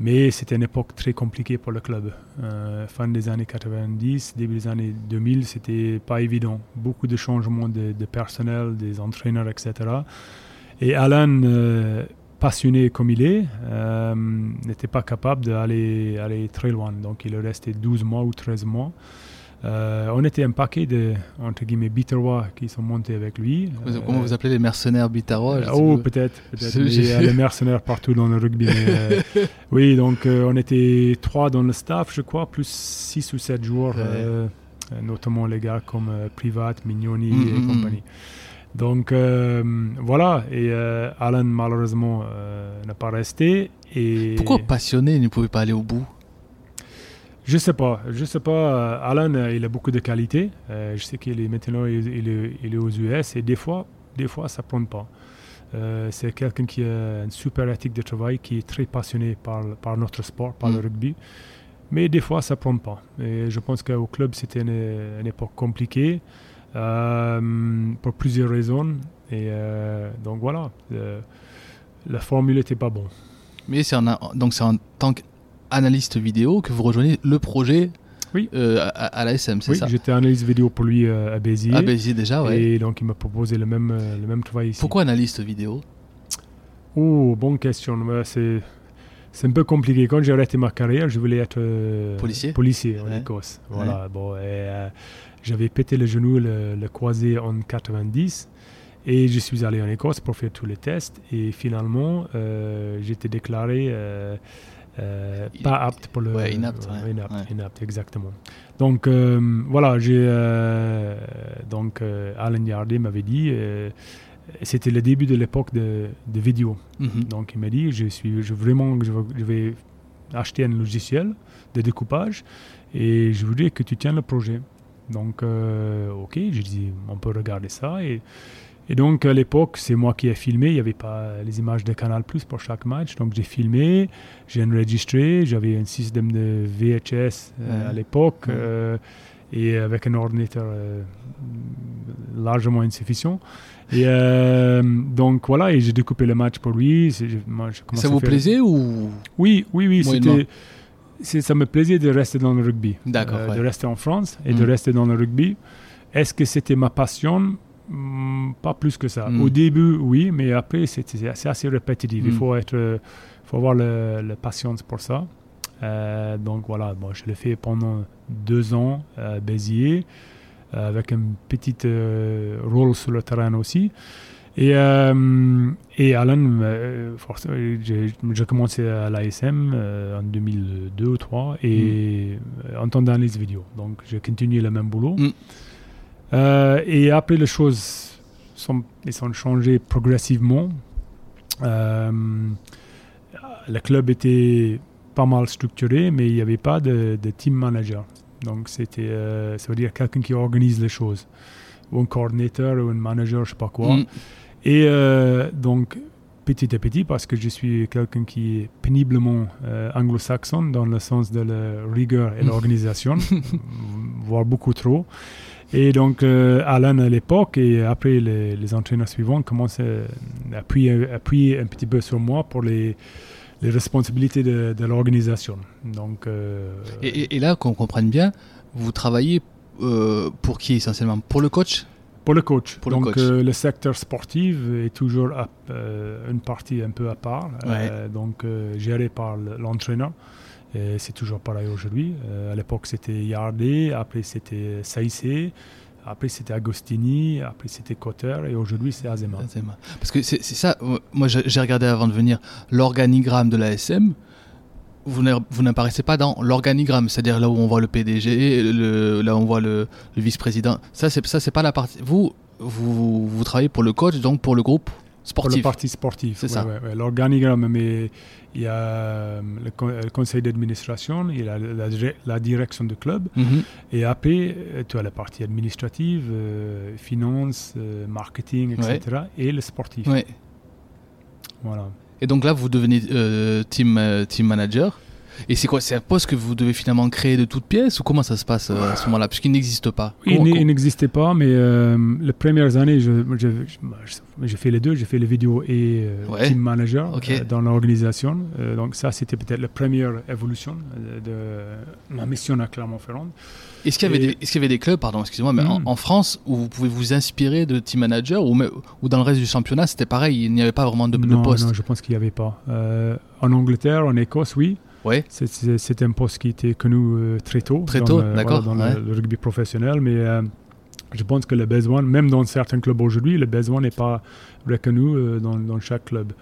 mais c'était une époque très compliquée pour le club. Euh, fin des années 90, début des années 2000, c'était pas évident. Beaucoup de changements de, personnel, des entraîneurs, etc. Et Alan, passionné comme il est, n'était pas capable d'aller aller très loin. Donc, il est resté 12 mois ou 13 mois. Euh, on était un paquet de, entre guillemets, Biterrois qui sont montés avec lui. Euh, Comment vous appelez les mercenaires bitarois oh, peut-être, peut-être. Il des mercenaires partout dans le rugby. mais, euh, oui, donc euh, on était trois dans le staff, je crois, plus six ou sept joueurs, Ouais. euh, euh, notamment les gars comme euh, Privat, Mignoni Mm, et mm, compagnie. Donc euh, voilà, et euh, Alan malheureusement euh, n'a pas resté. Et Pourquoi passionné, ne pouvez pas aller au bout? Je sais pas, je sais pas. euh, Alan, euh, il a beaucoup de qualités. Euh, je sais qu'il est maintenant il, il est, il est aux US et des fois, des fois, ça prend pas. Euh, c'est quelqu'un qui a une super éthique de travail, qui est très passionné par, par notre sport, par Mm. le rugby. Mais des fois, ça prend pas. Et je pense qu'au club, c'était une, une époque compliquée euh, pour plusieurs raisons. Et donc voilà, la formule n'était pas bonne. Mais c'est en, donc c'est en tant qu'analyste vidéo que vous rejoignez le projet Oui. euh, à, à l'ASM, c'est Oui, ça j'étais analyste vidéo pour lui euh, à Béziers. Ah, Béziers déjà, ouais. Et donc, il m'a proposé le même, euh, le même travail ici. Pourquoi analyste vidéo Oh, bonne question. Ouais, c'est, c'est un peu compliqué. Quand j'ai arrêté ma carrière, je voulais être Policier policier en Ouais. Écosse. Voilà. Bon, j'avais pété le genou, le, le croisé en 90. Et je suis allé en Écosse pour faire tous les tests. Et finalement, j'étais déclaré euh, pas apte pour le. ouais, inapte, ouais. inapte, Ouais. inapte, exactement. Donc euh, voilà, j'ai euh, donc Alan Yardy m'avait dit, c'était le début de l'époque de, de vidéo. Mhm. Donc il m'a dit, je suis, je vraiment, je, vais- je vais acheter un logiciel de découpage et je voudrais que tu tiennes le projet. Donc ok, j'ai dit, on peut regarder ça et et donc à l'époque, c'est moi qui ai filmé. Il n'y avait pas les images de Canal Plus pour chaque match. Donc j'ai filmé, j'ai enregistré. J'avais un système de VHS euh, à l'époque euh, et avec un ordinateur euh, largement insuffisant. Et donc voilà, et j'ai découpé le match pour lui. Moi, Ça vous faire- plaisait ou Oui, oui, oui. C'était, ça me plaisait de rester dans le rugby. D'accord, Euh, ouais. De rester en France et Mm. de rester dans le rugby. Est-ce que c'était ma passion? Pas plus que ça. Mm. Au début, oui, mais après, c'est assez répétitif. Il Mm. faut, être, euh, faut avoir la patience pour ça. Euh, donc voilà, bon, je l'ai fait pendant deux ans à Béziers, euh, avec un petit euh, rôle sur le terrain aussi. Et, et Alan, forcément, j'ai, commencé à l'ASM en 2002 ou 2003 et en tant d'analyse vidéo. Donc j'ai continué le même boulot. Euh, et après, les choses sont, ils sont changées progressivement. Euh, le club était pas mal structuré, mais il n'y avait pas de, de team manager. Donc, c'était, euh, ça veut dire quelqu'un qui organise les choses. Ou un coordinateur ou un manager, je sais pas quoi. Mm. Et donc, petit à petit, parce que je suis quelqu'un qui est péniblement euh, anglo-saxon dans le sens de la rigueur et l'organisation, voire beaucoup trop. Et donc, euh, Alan à l'époque et après les, les entraîneurs suivants commencent à appuyer, appuyer un petit peu sur moi pour les, les responsabilités de, de l'organisation. Donc, euh, Et, et- là, qu'on comprenne bien, vous travaillez euh, pour qui essentiellement? Pour le coach? Pour le coach. Pour le Donc coach. euh, le secteur sportif est toujours à- euh, une partie un peu à part, euh, donc géré par le- l'entraîneur. Et C'est toujours pareil aujourd'hui. À l'époque c'était Yardé, après c'était Saïsé, Après, c'était Agostini. Après, c'était Cotter. Et aujourd'hui, c'est Azema. Azema. Parce que c'est ça, moi j'ai j'ai regardé avant de venir l'organigramme de la SM. Vous n'a- vous n'apparaissez pas dans l'organigramme, c'est-à-dire là où on voit le PDG, le, là où on voit le, le vice-président. Ça, c'est ça, c'est pas la partie. Vous, vous, vous travaillez pour le coach, donc pour le groupe Pour le sportif. parti sportif. C'est ouais, ça. ouais, ouais. L'organigramme, mais il y a euh, le, le conseil d'administration, il y a la, la- la direction du club. Mhm. Et après, euh, tu as la partie administrative, euh, finance, euh, marketing, etc. Et le sportif. Ouais. Voilà. Et donc là, vous devenez euh, team, euh, team manager. Et c'est quoi C'est un poste que vous devez finalement créer de toutes pièces ou comment ça se passe euh, à ce moment-là? Puisqu'il n'existe pas. Il Comment- n'est- il n'existait pas, mais euh, les premières années, je- je- je- j'ai fait les deux. J'ai fait les vidéos et euh, Ouais. team manager dans l'organisation. Donc ça, c'était peut-être la première évolution de ma mission à Clermont-Ferrand. Est-ce qu'il y, avait Et- des- est-ce qu'il y avait des clubs, pardon, excusez-moi, mais en, Mm. en France où vous pouvez vous inspirer de team manager ou, dans le reste du championnat, c'était pareil, il n'y avait pas vraiment de, de non, poste? non, je pense qu'il n'y avait pas. Euh, en Angleterre, en Écosse, oui. Ouais. C'est- un poste qui était connu euh, très tôt. Très dans tôt, le- d'accord, voilà, dans le- le, rugby professionnel, mais euh, je pense que le besoin, même dans certains clubs aujourd'hui, le besoin n'est pas reconnu dans, dans chaque club.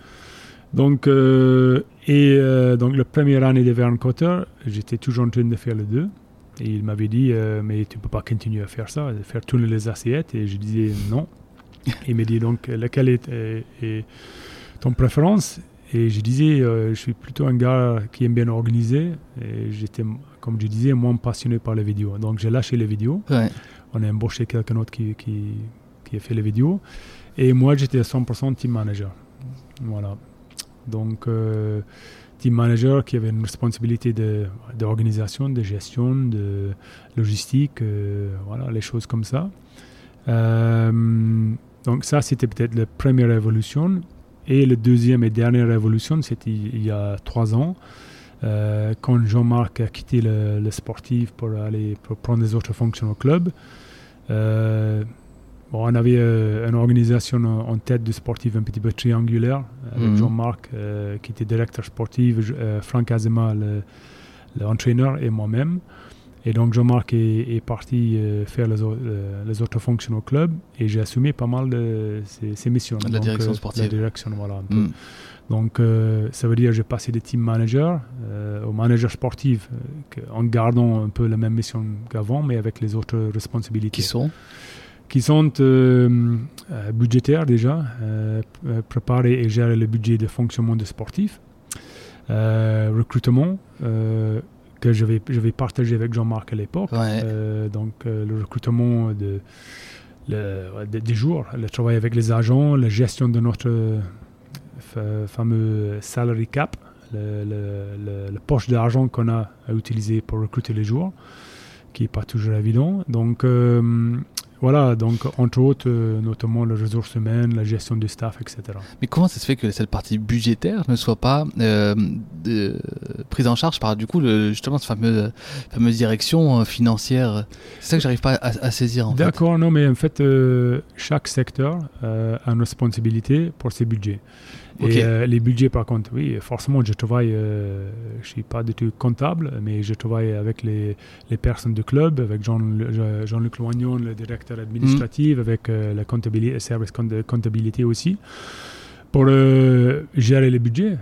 Donc, euh, et euh, donc la première année de Vern Cotter, j'étais toujours en train de faire les deux. Et il m'avait dit, euh, mais tu peux pas continuer à faire ça, faire tourner les assiettes. Et je disais non. il m'a dit donc, laquelle est, est- est ton préférence? Et je disais, euh, je suis plutôt un gars qui aime bien organiser. Et j'étais, comme je disais, moins passionné par les vidéos. Donc j'ai lâché les vidéos. Ouais. On a embauché quelqu'un d'autre qui, qui, qui a fait les vidéos. Et moi, j'étais à 100% team manager. Voilà. Donc, euh, manager qui avait une responsabilité de- d'organisation, de, gestion, de logistique, euh, voilà, les choses comme ça. Euh, donc, ça, c'était peut-être la première évolution. Et la deuxième et dernière évolution, c'était il y a trois ans. Euh, quand Jean-Marc a quitté le, le sportif pour aller pour prendre des autres fonctions au club, bon, on avait euh, une organisation en, tête du sportif un petit peu triangulaire avec Mhm. Jean-Marc euh, qui était directeur sportif, euh, Franck Azema le- l'entraîneur et moi-même. Et donc Jean-Marc est, est parti euh, faire les, au- les autres fonctions au club et j'ai assumé pas mal de ces, ces missions. La Donc, direction sportive. La direction, voilà. un peu. Mm. Donc, ça veut dire que j'ai passé de team manager euh, au manager sportif euh, que- en gardant un peu la même mission qu'avant, mais avec les autres responsabilités. Qui sont? Qui sont euh, euh, budgétaires déjà, euh, préparer et gérer le budget de fonctionnement de sportif, euh, recrutement, que je vais, je vais partager avec Jean-Marc à l'époque. Ouais. Donc, le recrutement de, le- de- des jours, le travail avec les agents, la gestion de notre fa- fameux salary cap, le, le- le- le poche d'argent qu'on a à utiliser pour recruter les joueurs, qui n'est pas toujours évident. Donc, euh, voilà, donc entre autres, euh, notamment les ressources humaines, la gestion du staff, etc. Mais comment ça se fait que cette partie budgétaire ne soit pas euh, prise en charge par du coup le, justement cette fameuse, fameuse direction euh, financière? C'est ça que j'arrive pas à, à saisir en. D'accord, non, mais en fait, chaque secteur a une responsabilité pour ses budgets. Et euh, les budgets, par contre, oui, forcément, je travaille, euh, je suis pas du tout comptable, mais je travaille avec les, les personnes du club, avec Jean, Jean- Jean-Luc Loignon, le directeur administratif, avec euh, la comptabilité, service compta- comptabilité aussi, pour euh, gérer les budgets.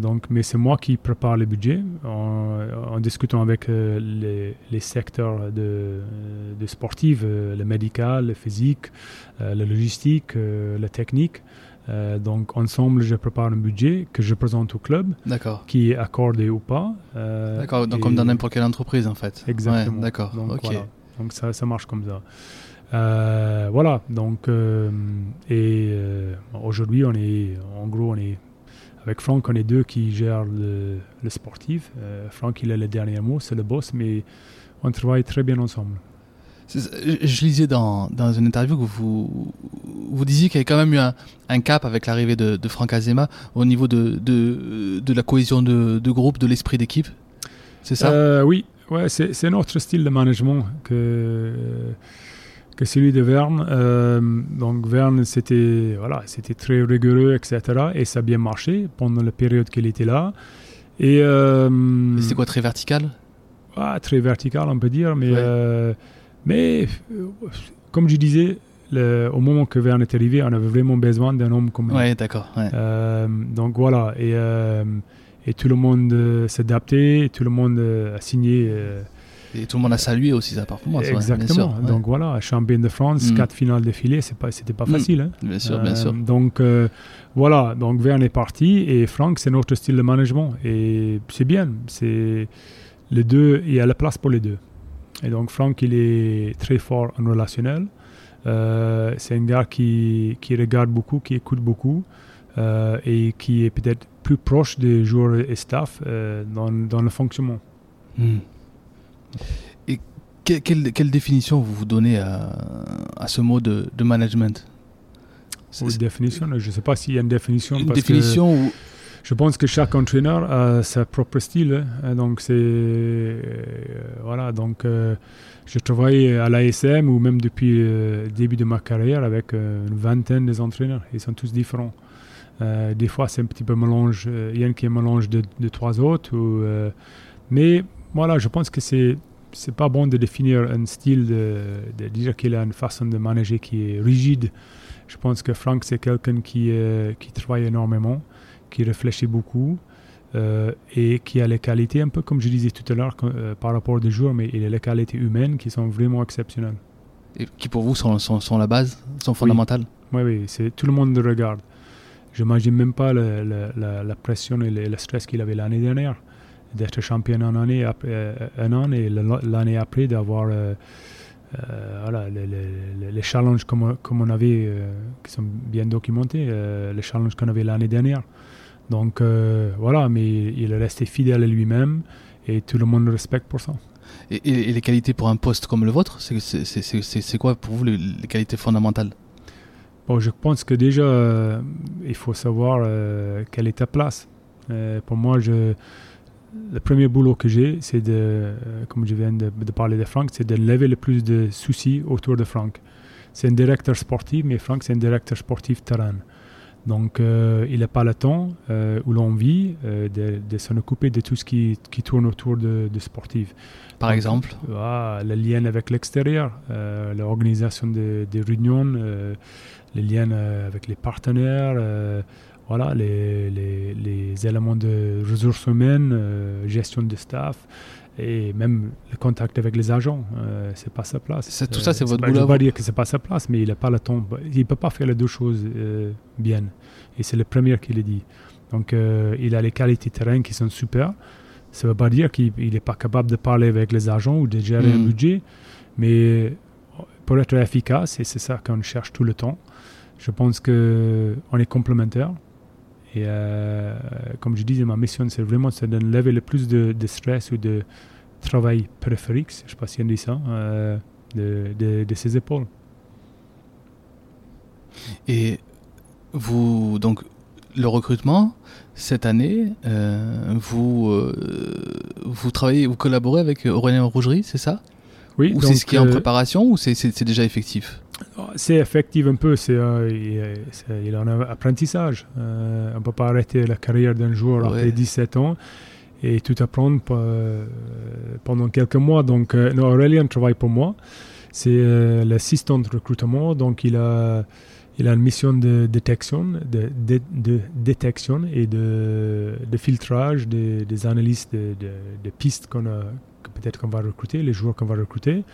Donc, mais c'est moi qui prépare les budgets en, en discutant avec les, les secteurs de, de sportifs, le médical, le physique, la logistique, la technique. Euh, donc ensemble, je prépare un budget que je présente au club, qui est accordé ou pas. euh, D'accord, donc et- comme dans n'importe quelle entreprise en fait. Exactement. Ouais, D'accord, Donc, ok. voilà. Donc ça, ça marche comme ça. Euh, voilà. Donc et aujourd'hui, on est en gros, on est avec Franck, on est deux qui gèrent le, le sportif. Franck, il a le dernier mot, c'est le boss, mais on travaille très bien ensemble. Je, lisais dans, dans une interview que vous, vous disiez qu'il y avait quand même eu un, un cap avec l'arrivée de, de Franck Azema au niveau de, de, de la cohésion de, de groupe, de l'esprit d'équipe. C'est ça? Euh, Oui, ouais, c'est notre style de management que, que celui de Verne. Euh, donc Verne, c'était voilà, très rigoureux, etc. Et ça a bien marché pendant la période qu'il était là. Et euh, C'était quoi, très vertical? Ah, très vertical, on peut dire, mais Ouais. Mais euh, comme je disais, le- au moment que Verne est arrivé, on avait vraiment besoin d'un homme comme lui. Ouais, d'accord. ouais. Euh, donc voilà, et, euh, et tout le monde euh, s'est adapté, tout le monde a signé. Et tout le monde a salué aussi sa performance. ouais, bien exactement. sûr, ouais. Donc voilà, champion de France, Mm. quatre finales d'affilée, c'est pas, c'était pas Mm. facile. hein. Bien sûr, bien sûr. Donc voilà, donc Verne est parti et Franck, c'est notre style de management et c'est bien. C'est les deux, il y a la place pour les deux. Et donc Franck, il est très fort en relationnel. Euh, c'est un gars qui, qui regarde beaucoup, qui écoute beaucoup euh, et qui est peut-être plus proche des joueurs et staff euh, dans, dans le fonctionnement. Hmm. Et que- quelle, quelle définition vous vous donnez à, à ce mot de, de management? C'est définition, je ne sais pas s'il y a une définition. Une parce que- définition Je pense que chaque entraîneur a sa propre style. hein. Donc, c'est. euh, voilà. Donc, euh, je travaille à l'ASM ou même depuis le début de ma carrière avec euh, une vingtaine d'entraîneurs. Ils sont tous différents. Euh, des fois, c'est un petit peu mélange. euh, Il y en a qui est mélange de, de trois autres. euh, mais voilà, je pense que c'est. C'est pas bon de définir un style, de, dire qu'il a une façon de manager qui est rigide. Je pense que Franck, c'est quelqu'un qui, euh, qui travaille énormément qui réfléchit beaucoup euh, et qui a les qualités, un peu comme je disais tout à l'heure euh, par rapport aux joueurs, mais il a les qualités humaines qui sont vraiment exceptionnelles. et qui pour vous sont, sont, sont la base, sont fondamentales? Oui, oui, c'est, tout le monde le regarde. Je n'imagine même pas le- le- la, la pression et le, le stress qu'il avait l'année dernière, d'être champion en année, après, euh, un an et l'année après d'avoir euh, euh, voilà, les, les- les challenges comme, comme on avait, euh, qui sont bien documentés, euh, les challenges qu'on avait l'année dernière. Donc euh, voilà, mais il est resté fidèle à lui-même et tout le monde le respecte pour ça. et, et- et les qualités pour un poste comme le vôtre, c'est- quoi pour vous les, les qualités fondamentales? Bon, je pense que déjà, euh, il faut savoir euh, quelle est ta place. Pour moi, je, le premier boulot que j'ai, c'est de, comme je viens de, de parler de Franck, c'est de lever le plus de soucis autour de Franck. C'est un directeur sportif, mais Franck, c'est un directeur sportif terrain. Donc, euh, il n'a pas le temps euh, où l'on vit euh, de, de s'en occuper de tout ce qui, qui tourne autour de, de sportif. Par Donc, exemple ah, le lien avec l'extérieur, l'organisation des, des réunions, les liens avec les partenaires, voilà, les, les- les éléments de ressources humaines, gestion de staff et même le contact avec les agents. euh, c'est pas sa place. Tout ça, c'est votre pas- boulot Je ne veux pas dire que c'est pas sa place, mais il n'a pas le temps. Il ne peut pas faire les deux choses euh, bien. Et c'est le premier qui le dit. Donc, euh, il a les qualités terrain qui sont super. Ça ne veut pas dire qu'il n'est pas capable de parler avec les agents ou de gérer un Mm. budget, mais pour être efficace, et c'est ça qu'on cherche tout le temps, je pense qu'on est complémentaires. Et euh, comme je disais, ma mission, c'est vraiment c'est de lever le plus de, de stress ou de travail périphérique, je ne sais pas si on dit ça, euh, de, de, de ses épaules. Et vous, donc, le recrutement, cette année, euh, vous, vous travaillez, vous collaborez avec Aurélien Rougerie, c'est ça? Oui, Ou c'est ce qui est en préparation ou c'est déjà effectif? C'est effectif un peu, c'est, euh, il, en a un apprentissage. Euh, on ne peut pas arrêter la carrière d'un joueur Ouais. après 17 ans et tout apprendre euh, pendant quelques mois. Donc, non, Aurélien travaille pour moi. C'est l'assistant de recrutement, donc il a, il a une mission de détection, de, de- de détection et de, de filtrage des, des analyses de pistes qu'on a, que peut-être qu'on va recruter, les joueurs qu'on va recruter.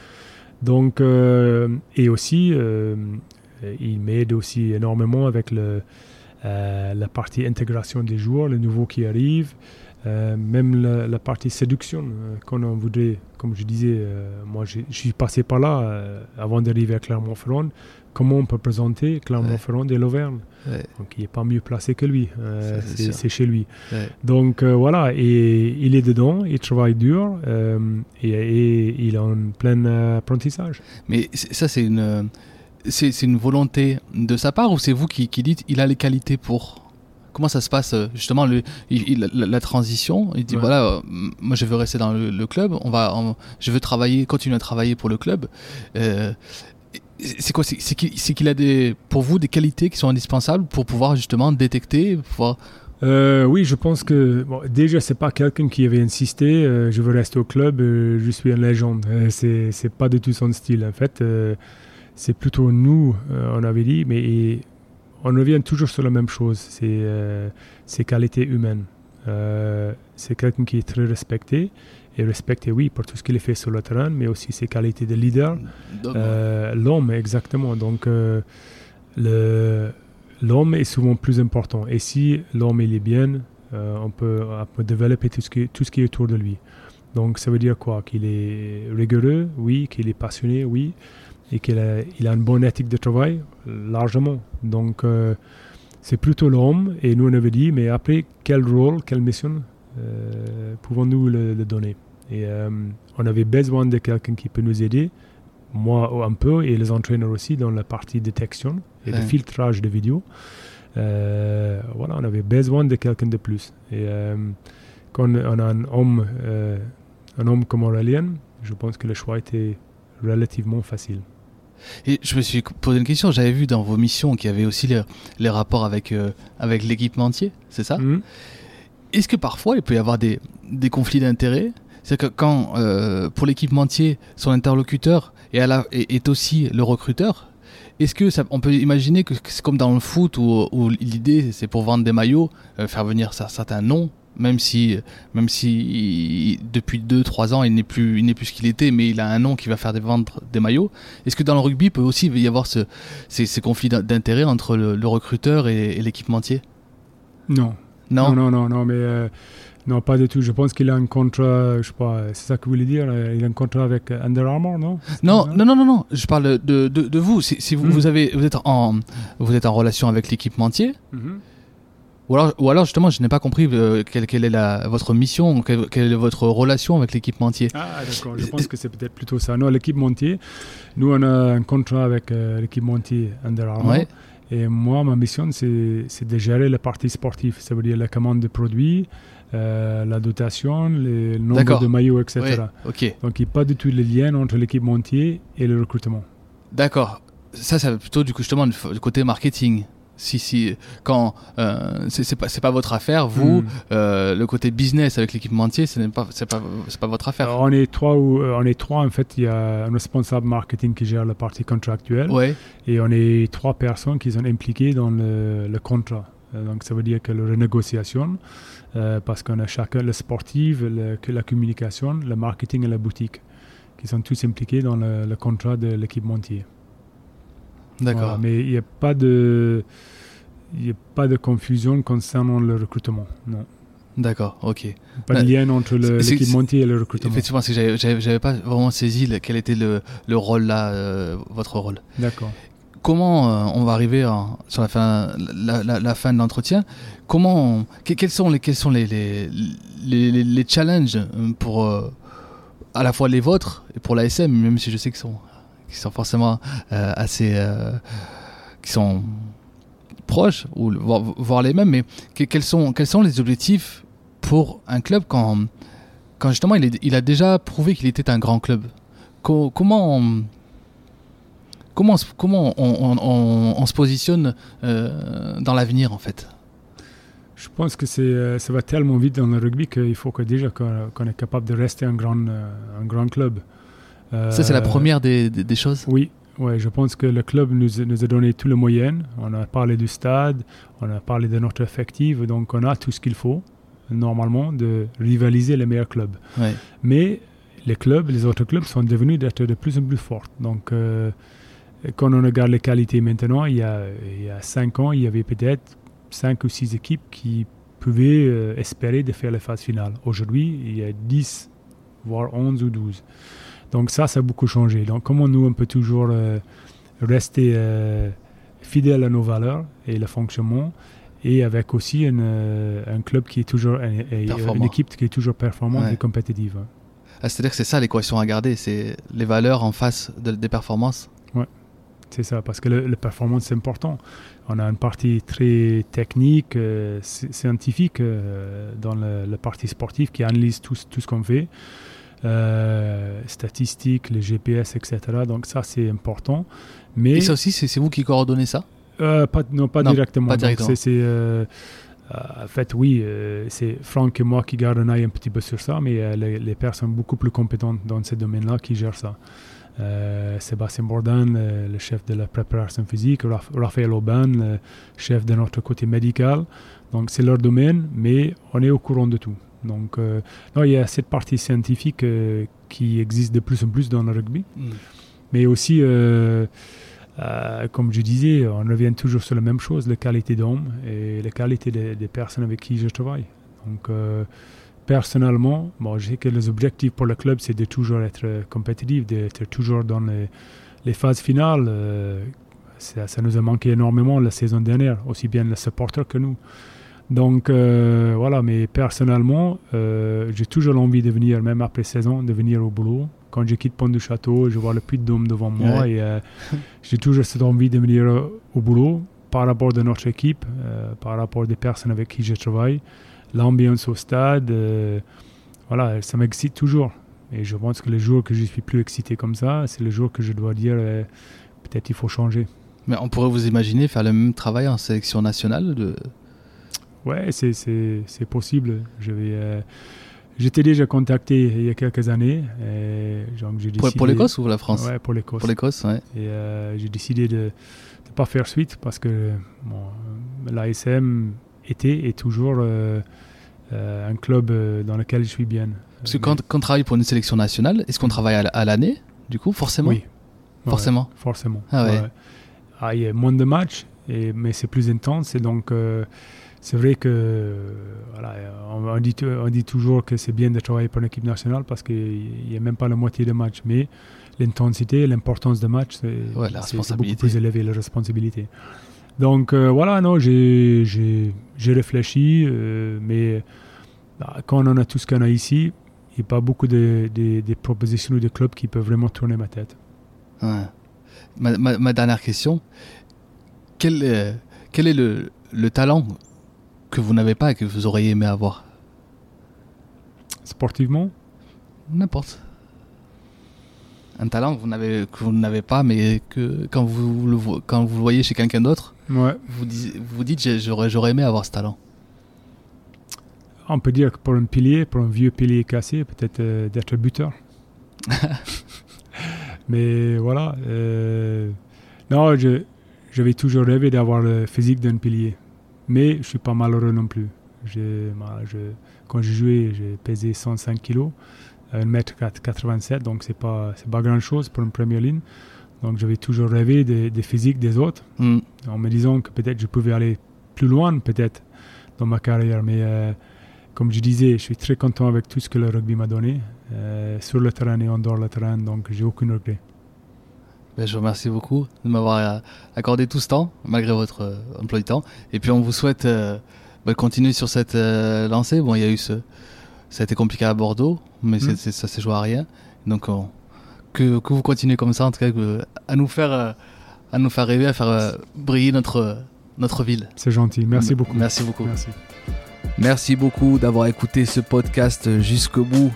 Donc, euh, et aussi, euh, il m'aide aussi énormément avec le, euh, la partie intégration des joueurs, les nouveaux qui arrivent, même la, partie séduction qu'on en voudrait. Comme je disais, moi je suis passé par là avant d'arriver à Clermont-Ferrand. Comment on peut présenter Clermont-Ferrand et l'Auvergne? Ouais. Donc il n'est pas mieux placé que lui, euh, c'est chez lui. Ouais. Donc euh, voilà, et il est dedans, il travaille dur euh, et, et il est en plein apprentissage. Mais ça, c'est une, c'est une volonté de sa part ou c'est vous qui, qui dites il a les qualités pour? Comment ça se passe justement le, il- il- la, la transition? Il dit Ouais. voilà, moi je veux rester dans le, le club, on va, on- je veux travailler, continuer à travailler pour le club. C'est quoi C'est qu'il a des, pour vous des qualités qui sont indispensables pour pouvoir justement détecter, pouvoir. Euh, oui, je pense que bon, déjà c'est pas quelqu'un qui avait insisté. euh, je veux rester au club, euh, je suis une légende. C'est pas du tout son style en fait. C'est plutôt nous, on avait dit, mais on revient toujours sur la même chose, c'est ses qualités humaines. C'est quelqu'un qui est très respecté, et respecté, oui, pour tout ce qu'il fait sur le terrain, mais aussi ses qualités de leader. L'homme, exactement. Donc, l'homme est souvent plus important. Et si l'homme il est bien, on, peut, on, peut, développer tout ce, qui, tout ce qui est autour de lui. Donc ça veut dire quoi? Qu'il est rigoureux, oui, qu'il est passionné, oui, et qu'il a, il a une bonne éthique de travail, largement. Donc, euh, c'est plutôt l'homme, et nous on avait dit, mais après, quel rôle, quelle mission euh, pouvons-nous le, donner? Et euh, on avait besoin de quelqu'un qui peut nous aider, moi un peu, et les entraîneurs aussi, dans la partie détection et de filtrage de vidéos. voilà, on avait besoin de quelqu'un de plus. Et quand on a un homme, un homme comme Aurélien, je pense que le choix était relativement facile. Et je me suis posé une question. J'avais vu dans vos missions qu'il y avait aussi les, rapports avec, euh, avec l'équipementier, c'est ça? Mhm. Est-ce que parfois il peut y avoir des, des conflits d'intérêts? C'est-à-dire que quand, euh, pour l'équipementier, son interlocuteur est, aussi le recruteur, est-ce que on peut imaginer que c'est comme dans le foot où, où l'idée c'est pour vendre des maillots, euh, faire venir certains noms même si, même si depuis 2-3 ans il n'est plus, plus ce qu'il était, mais il a un nom qui va faire des vendre des maillots. Est-ce que dans le rugby peut aussi y avoir ce, ces, conflits d'intérêt entre le, recruteur et, l'équipementier? Non. Non. Non, non, non, mais euh, non, pas du tout. Je pense qu'il a un contrat, je sais pas, c'est ça que vous voulez dire Il a un contrat avec Under Armour, non? Non, non, non, non, non, Je parle de, de, de vous. Si, vous, hmm. vous, avez, vous êtes en, vous êtes en relation avec l'équipementier. Mm ou alors, ou alors justement, je n'ai pas compris euh, quelle, est la, votre mission, quelle, est votre relation avec l'équipementier. Ah d'accord, je pense que c'est peut-être plutôt ça. Non, l'équipementier, nous on a un contrat avec euh, l'équipementier Under Armour. Et moi, ma mission, c'est de gérer la partie sportive, ça veut dire la commande de produits, euh, la dotation, le nombre de maillots, etc. Donc il n'y a pas du tout le lien entre l'équipementier et le recrutement. D'accord. Ça, c'est plutôt du coup justement du côté marketing si si quand euh, c'est pas c'est pas votre affaire vous hmm. euh, le côté business avec l'équipementier ce n'est pas c'est pas c'est pas votre affaire on est trois ou euh, on est trois en fait il y a un responsable marketing qui gère la partie contractuelle ouais. et on est trois personnes qui sont impliquées dans le, le contrat donc ça veut dire que la renégociation parce qu'on a chacun le sportif le, la communication le marketing et la boutique qui sont tous impliqués dans le, le contrat de l'équipementier D'accord. mais il n'y a pas de il a pas de confusion concernant le recrutement. Non. D'accord, ok. Pas de lien entre l'équipementier et le recrutement. Effectivement, parce que j'avais pas vraiment saisi quel était le, le rôle là, euh, votre rôle. D'accord. Comment euh, on va arriver sur la fin, la, la, fin de l'entretien Comment, quels sont les, quels sont les, les, les, les challenges pour euh, à la fois les vôtres et pour l'ASM, même si je sais qu'ils sont qui sont forcément euh, assez. Euh, qui sont proches, ou voire, les mêmes, mais quels, sont, quels sont les objectifs pour un club quand, quand justement il, a déjà prouvé qu'il était un grand club? Comment on, comment, comment on, se positionne euh, dans l'avenir en fait? Je pense que ça va tellement vite dans le rugby qu'il faut que déjà qu'on, est capable de rester un grand, un grand club. Ça, c'est la euh, première des, des, choses? Oui, Ouais, je pense que le club nous, nous, a donné tous les moyens. On a parlé du stade, on a parlé de notre effectif, donc on a tout ce qu'il faut, normalement, de rivaliser les meilleurs clubs. Ouais. Mais les clubs, les autres clubs sont devenus d'être de plus en plus forts. Donc, euh, quand on regarde les qualités maintenant, il y a, il y a cinq ans, il y avait peut-être cinq ou six équipes qui pouvaient euh, espérer de faire la phase finale. Aujourd'hui, il y a 10, voire 11 ou 12. Donc ça, ça a beaucoup changé. Donc comment nous, on peut toujours euh, rester euh, fidèle à nos valeurs et le fonctionnement, et avec aussi une, euh, un club qui est toujours, une équipe qui est toujours performante et compétitive. Ah, c'est-à-dire que c'est ça l'équation à garder, c'est les valeurs en face des performances? Oui, c'est ça, parce que le, performance, c'est important. On a une partie très technique, scientifique dans le, le, partie sportif qui analyse tout, tout ce qu'on fait. Euh, statistiques, les GPS, etc. Donc ça, c'est important. Mais Et ça aussi, c'est vous qui coordonnez ça? Euh, pas, Non, pas directement. Pas directement. C'est, euh, en fait, oui, c'est Franck et moi qui gardons un œil un petit peu sur ça, mais les, les personnes beaucoup plus compétentes dans ce domaine-là qui gèrent ça. Sébastien Bourdan, euh, le chef de la préparation physique, Raph- Raphaël Aubin, le chef de notre côté médical. Donc c'est leur domaine, mais on est au courant de tout. Donc euh, non, il y a cette partie scientifique euh, qui existe de plus en plus dans le rugby, mais aussi, euh, comme je disais, on revient toujours sur la même chose, la qualité d'homme et la qualité des, des personnes avec qui je travaille. Donc personnellement, bon, je sais que les objectifs pour le club, c'est de toujours être euh, compétitif, d'être toujours dans les, les phases finales. euh, ça, ça nous a manqué énormément la saison dernière, aussi bien les supporters que nous. Donc euh, voilà, mais personnellement, euh, j'ai toujours envie de venir, même après saison, de venir au boulot. Quand je quitte Pont du Château, je vois le Puy de Dôme devant moi Ouais. et euh, j'ai toujours cette envie de venir au boulot par rapport de notre équipe, par rapport des personnes avec qui je travaille, l'ambiance au stade, voilà, ça m'excite toujours. Et je pense que les jours que je suis plus excité comme ça, c'est le jour que je dois dire peut-être il faut changer. Mais on pourrait vous imaginer faire le même travail en sélection nationale de... Ouais, c'est- possible. Je vais. euh, J'étais déjà contacté il y a quelques années. et j'ai pour, décidé- pour l'Écosse ou la France? Ouais, pour l'Écosse. Pour l'Écosse, ouais. Et euh, j'ai décidé de ne pas faire suite parce que bon, l'ASM était et toujours euh, euh, un club dans lequel je suis bien. Parce que quand, quand on travaille pour une sélection nationale, est-ce qu'on travaille à, l'année, du coup, forcément? Oui. Ouais, Forcément. forcément. Ah ouais. Ah, il y a moins de matchs, et, mais c'est plus intense. Et donc, c'est vrai que euh, voilà, on, dit, on dit toujours que c'est bien de travailler pour l'équipe nationale parce qu'il n'y a même pas la moitié des matchs. Mais l'intensité, l'importance des matchs, c'est Ouais, beaucoup plus élevé, la responsabilité. Donc, euh, voilà, non, j'ai réfléchi, euh, mais bah, quand on a tout ce qu'on a ici, il n'y a pas beaucoup de, de- de propositions ou de clubs qui peuvent vraiment tourner ma tête. Ouais. Ma, ma- ma dernière question, quel, est- quel est le, le talent que vous n'avez pas et que vous auriez aimé avoir Sportivement, N'importe. Un talent que vous n'avez pas, mais que quand vous le, vo- quand vous le voyez chez quelqu'un d'autre, ouais. vous, dis- vous dites j'aurais aimé avoir ce talent. On peut dire que pour un pilier, pour un vieux pilier cassé, peut-être euh, d'être buteur. Mais voilà. euh, non, je, j'avais toujours rêvé d'avoir le physique d'un pilier. Mais je suis pas malheureux non plus. J'ai- bah, je- quand je jouais, j'ai pesé 105 kg, 1m87, donc c'est pas, c'est pas grand chose pour une première ligne. Donc j'avais toujours rêvé des, des physiques des autres Hmm. en me disant que peut-être je pouvais aller plus loin, peut-être, dans ma carrière. Mais euh, comme je disais, je suis très content avec tout ce que le rugby m'a donné, euh, sur le terrain et en dehors le terrain, donc j'ai aucun regret. Ben, je vous remercie beaucoup de m'avoir euh, accordé tout ce temps, malgré votre euh, emploi du temps. Et puis on vous souhaite euh, ben, de continuer sur cette euh, lancée. Bon, il y a eu ce. Ça a été compliqué à Bordeaux, mais c'est- Mm. c'est- ça s'est joué à rien. Donc on- que, que vous continuez comme ça, en tout cas, que- à, nous faire, à nous faire rêver, à faire briller notre, notre ville. C'est gentil, merci beaucoup. Merci beaucoup. Merci. Merci beaucoup d'avoir écouté ce podcast jusqu'au bout.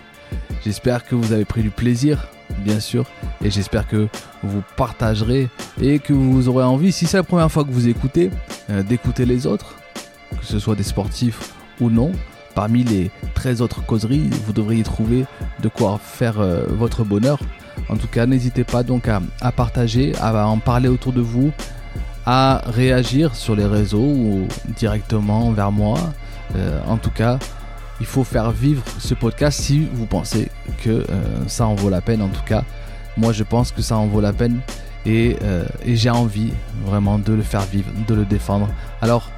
J'espère que vous avez pris du plaisir, bien sûr, et j'espère que vous partagerez et que vous aurez envie, si c'est la première fois que vous écoutez, euh, d'écouter les autres, que ce soit des sportifs ou non. Parmi les 13 autres causeries, vous devriez trouver de quoi faire euh, votre bonheur. En tout cas, n'hésitez pas donc à, partager, à en parler autour de vous, à réagir sur les réseaux ou directement vers moi. Euh, en tout cas, il faut faire vivre ce podcast si vous pensez que euh, ça en vaut la peine. En tout cas, moi je pense que ça en vaut la peine et, euh, j'ai envie vraiment de le faire vivre, de le défendre. Alors,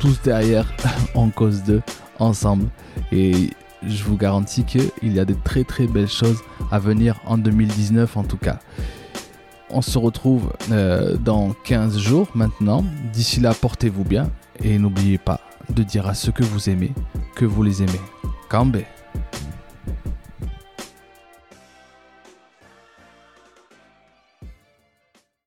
tous derrière, en cause d'eux, ensemble. Et je vous garantis qu'il y a de très très belles choses à venir en 2019 en tout cas. On se retrouve euh, dans 15 jours maintenant. D'ici là, portez-vous bien et n'oubliez pas de dire à ceux que vous aimez que vous les aimez. Kambe.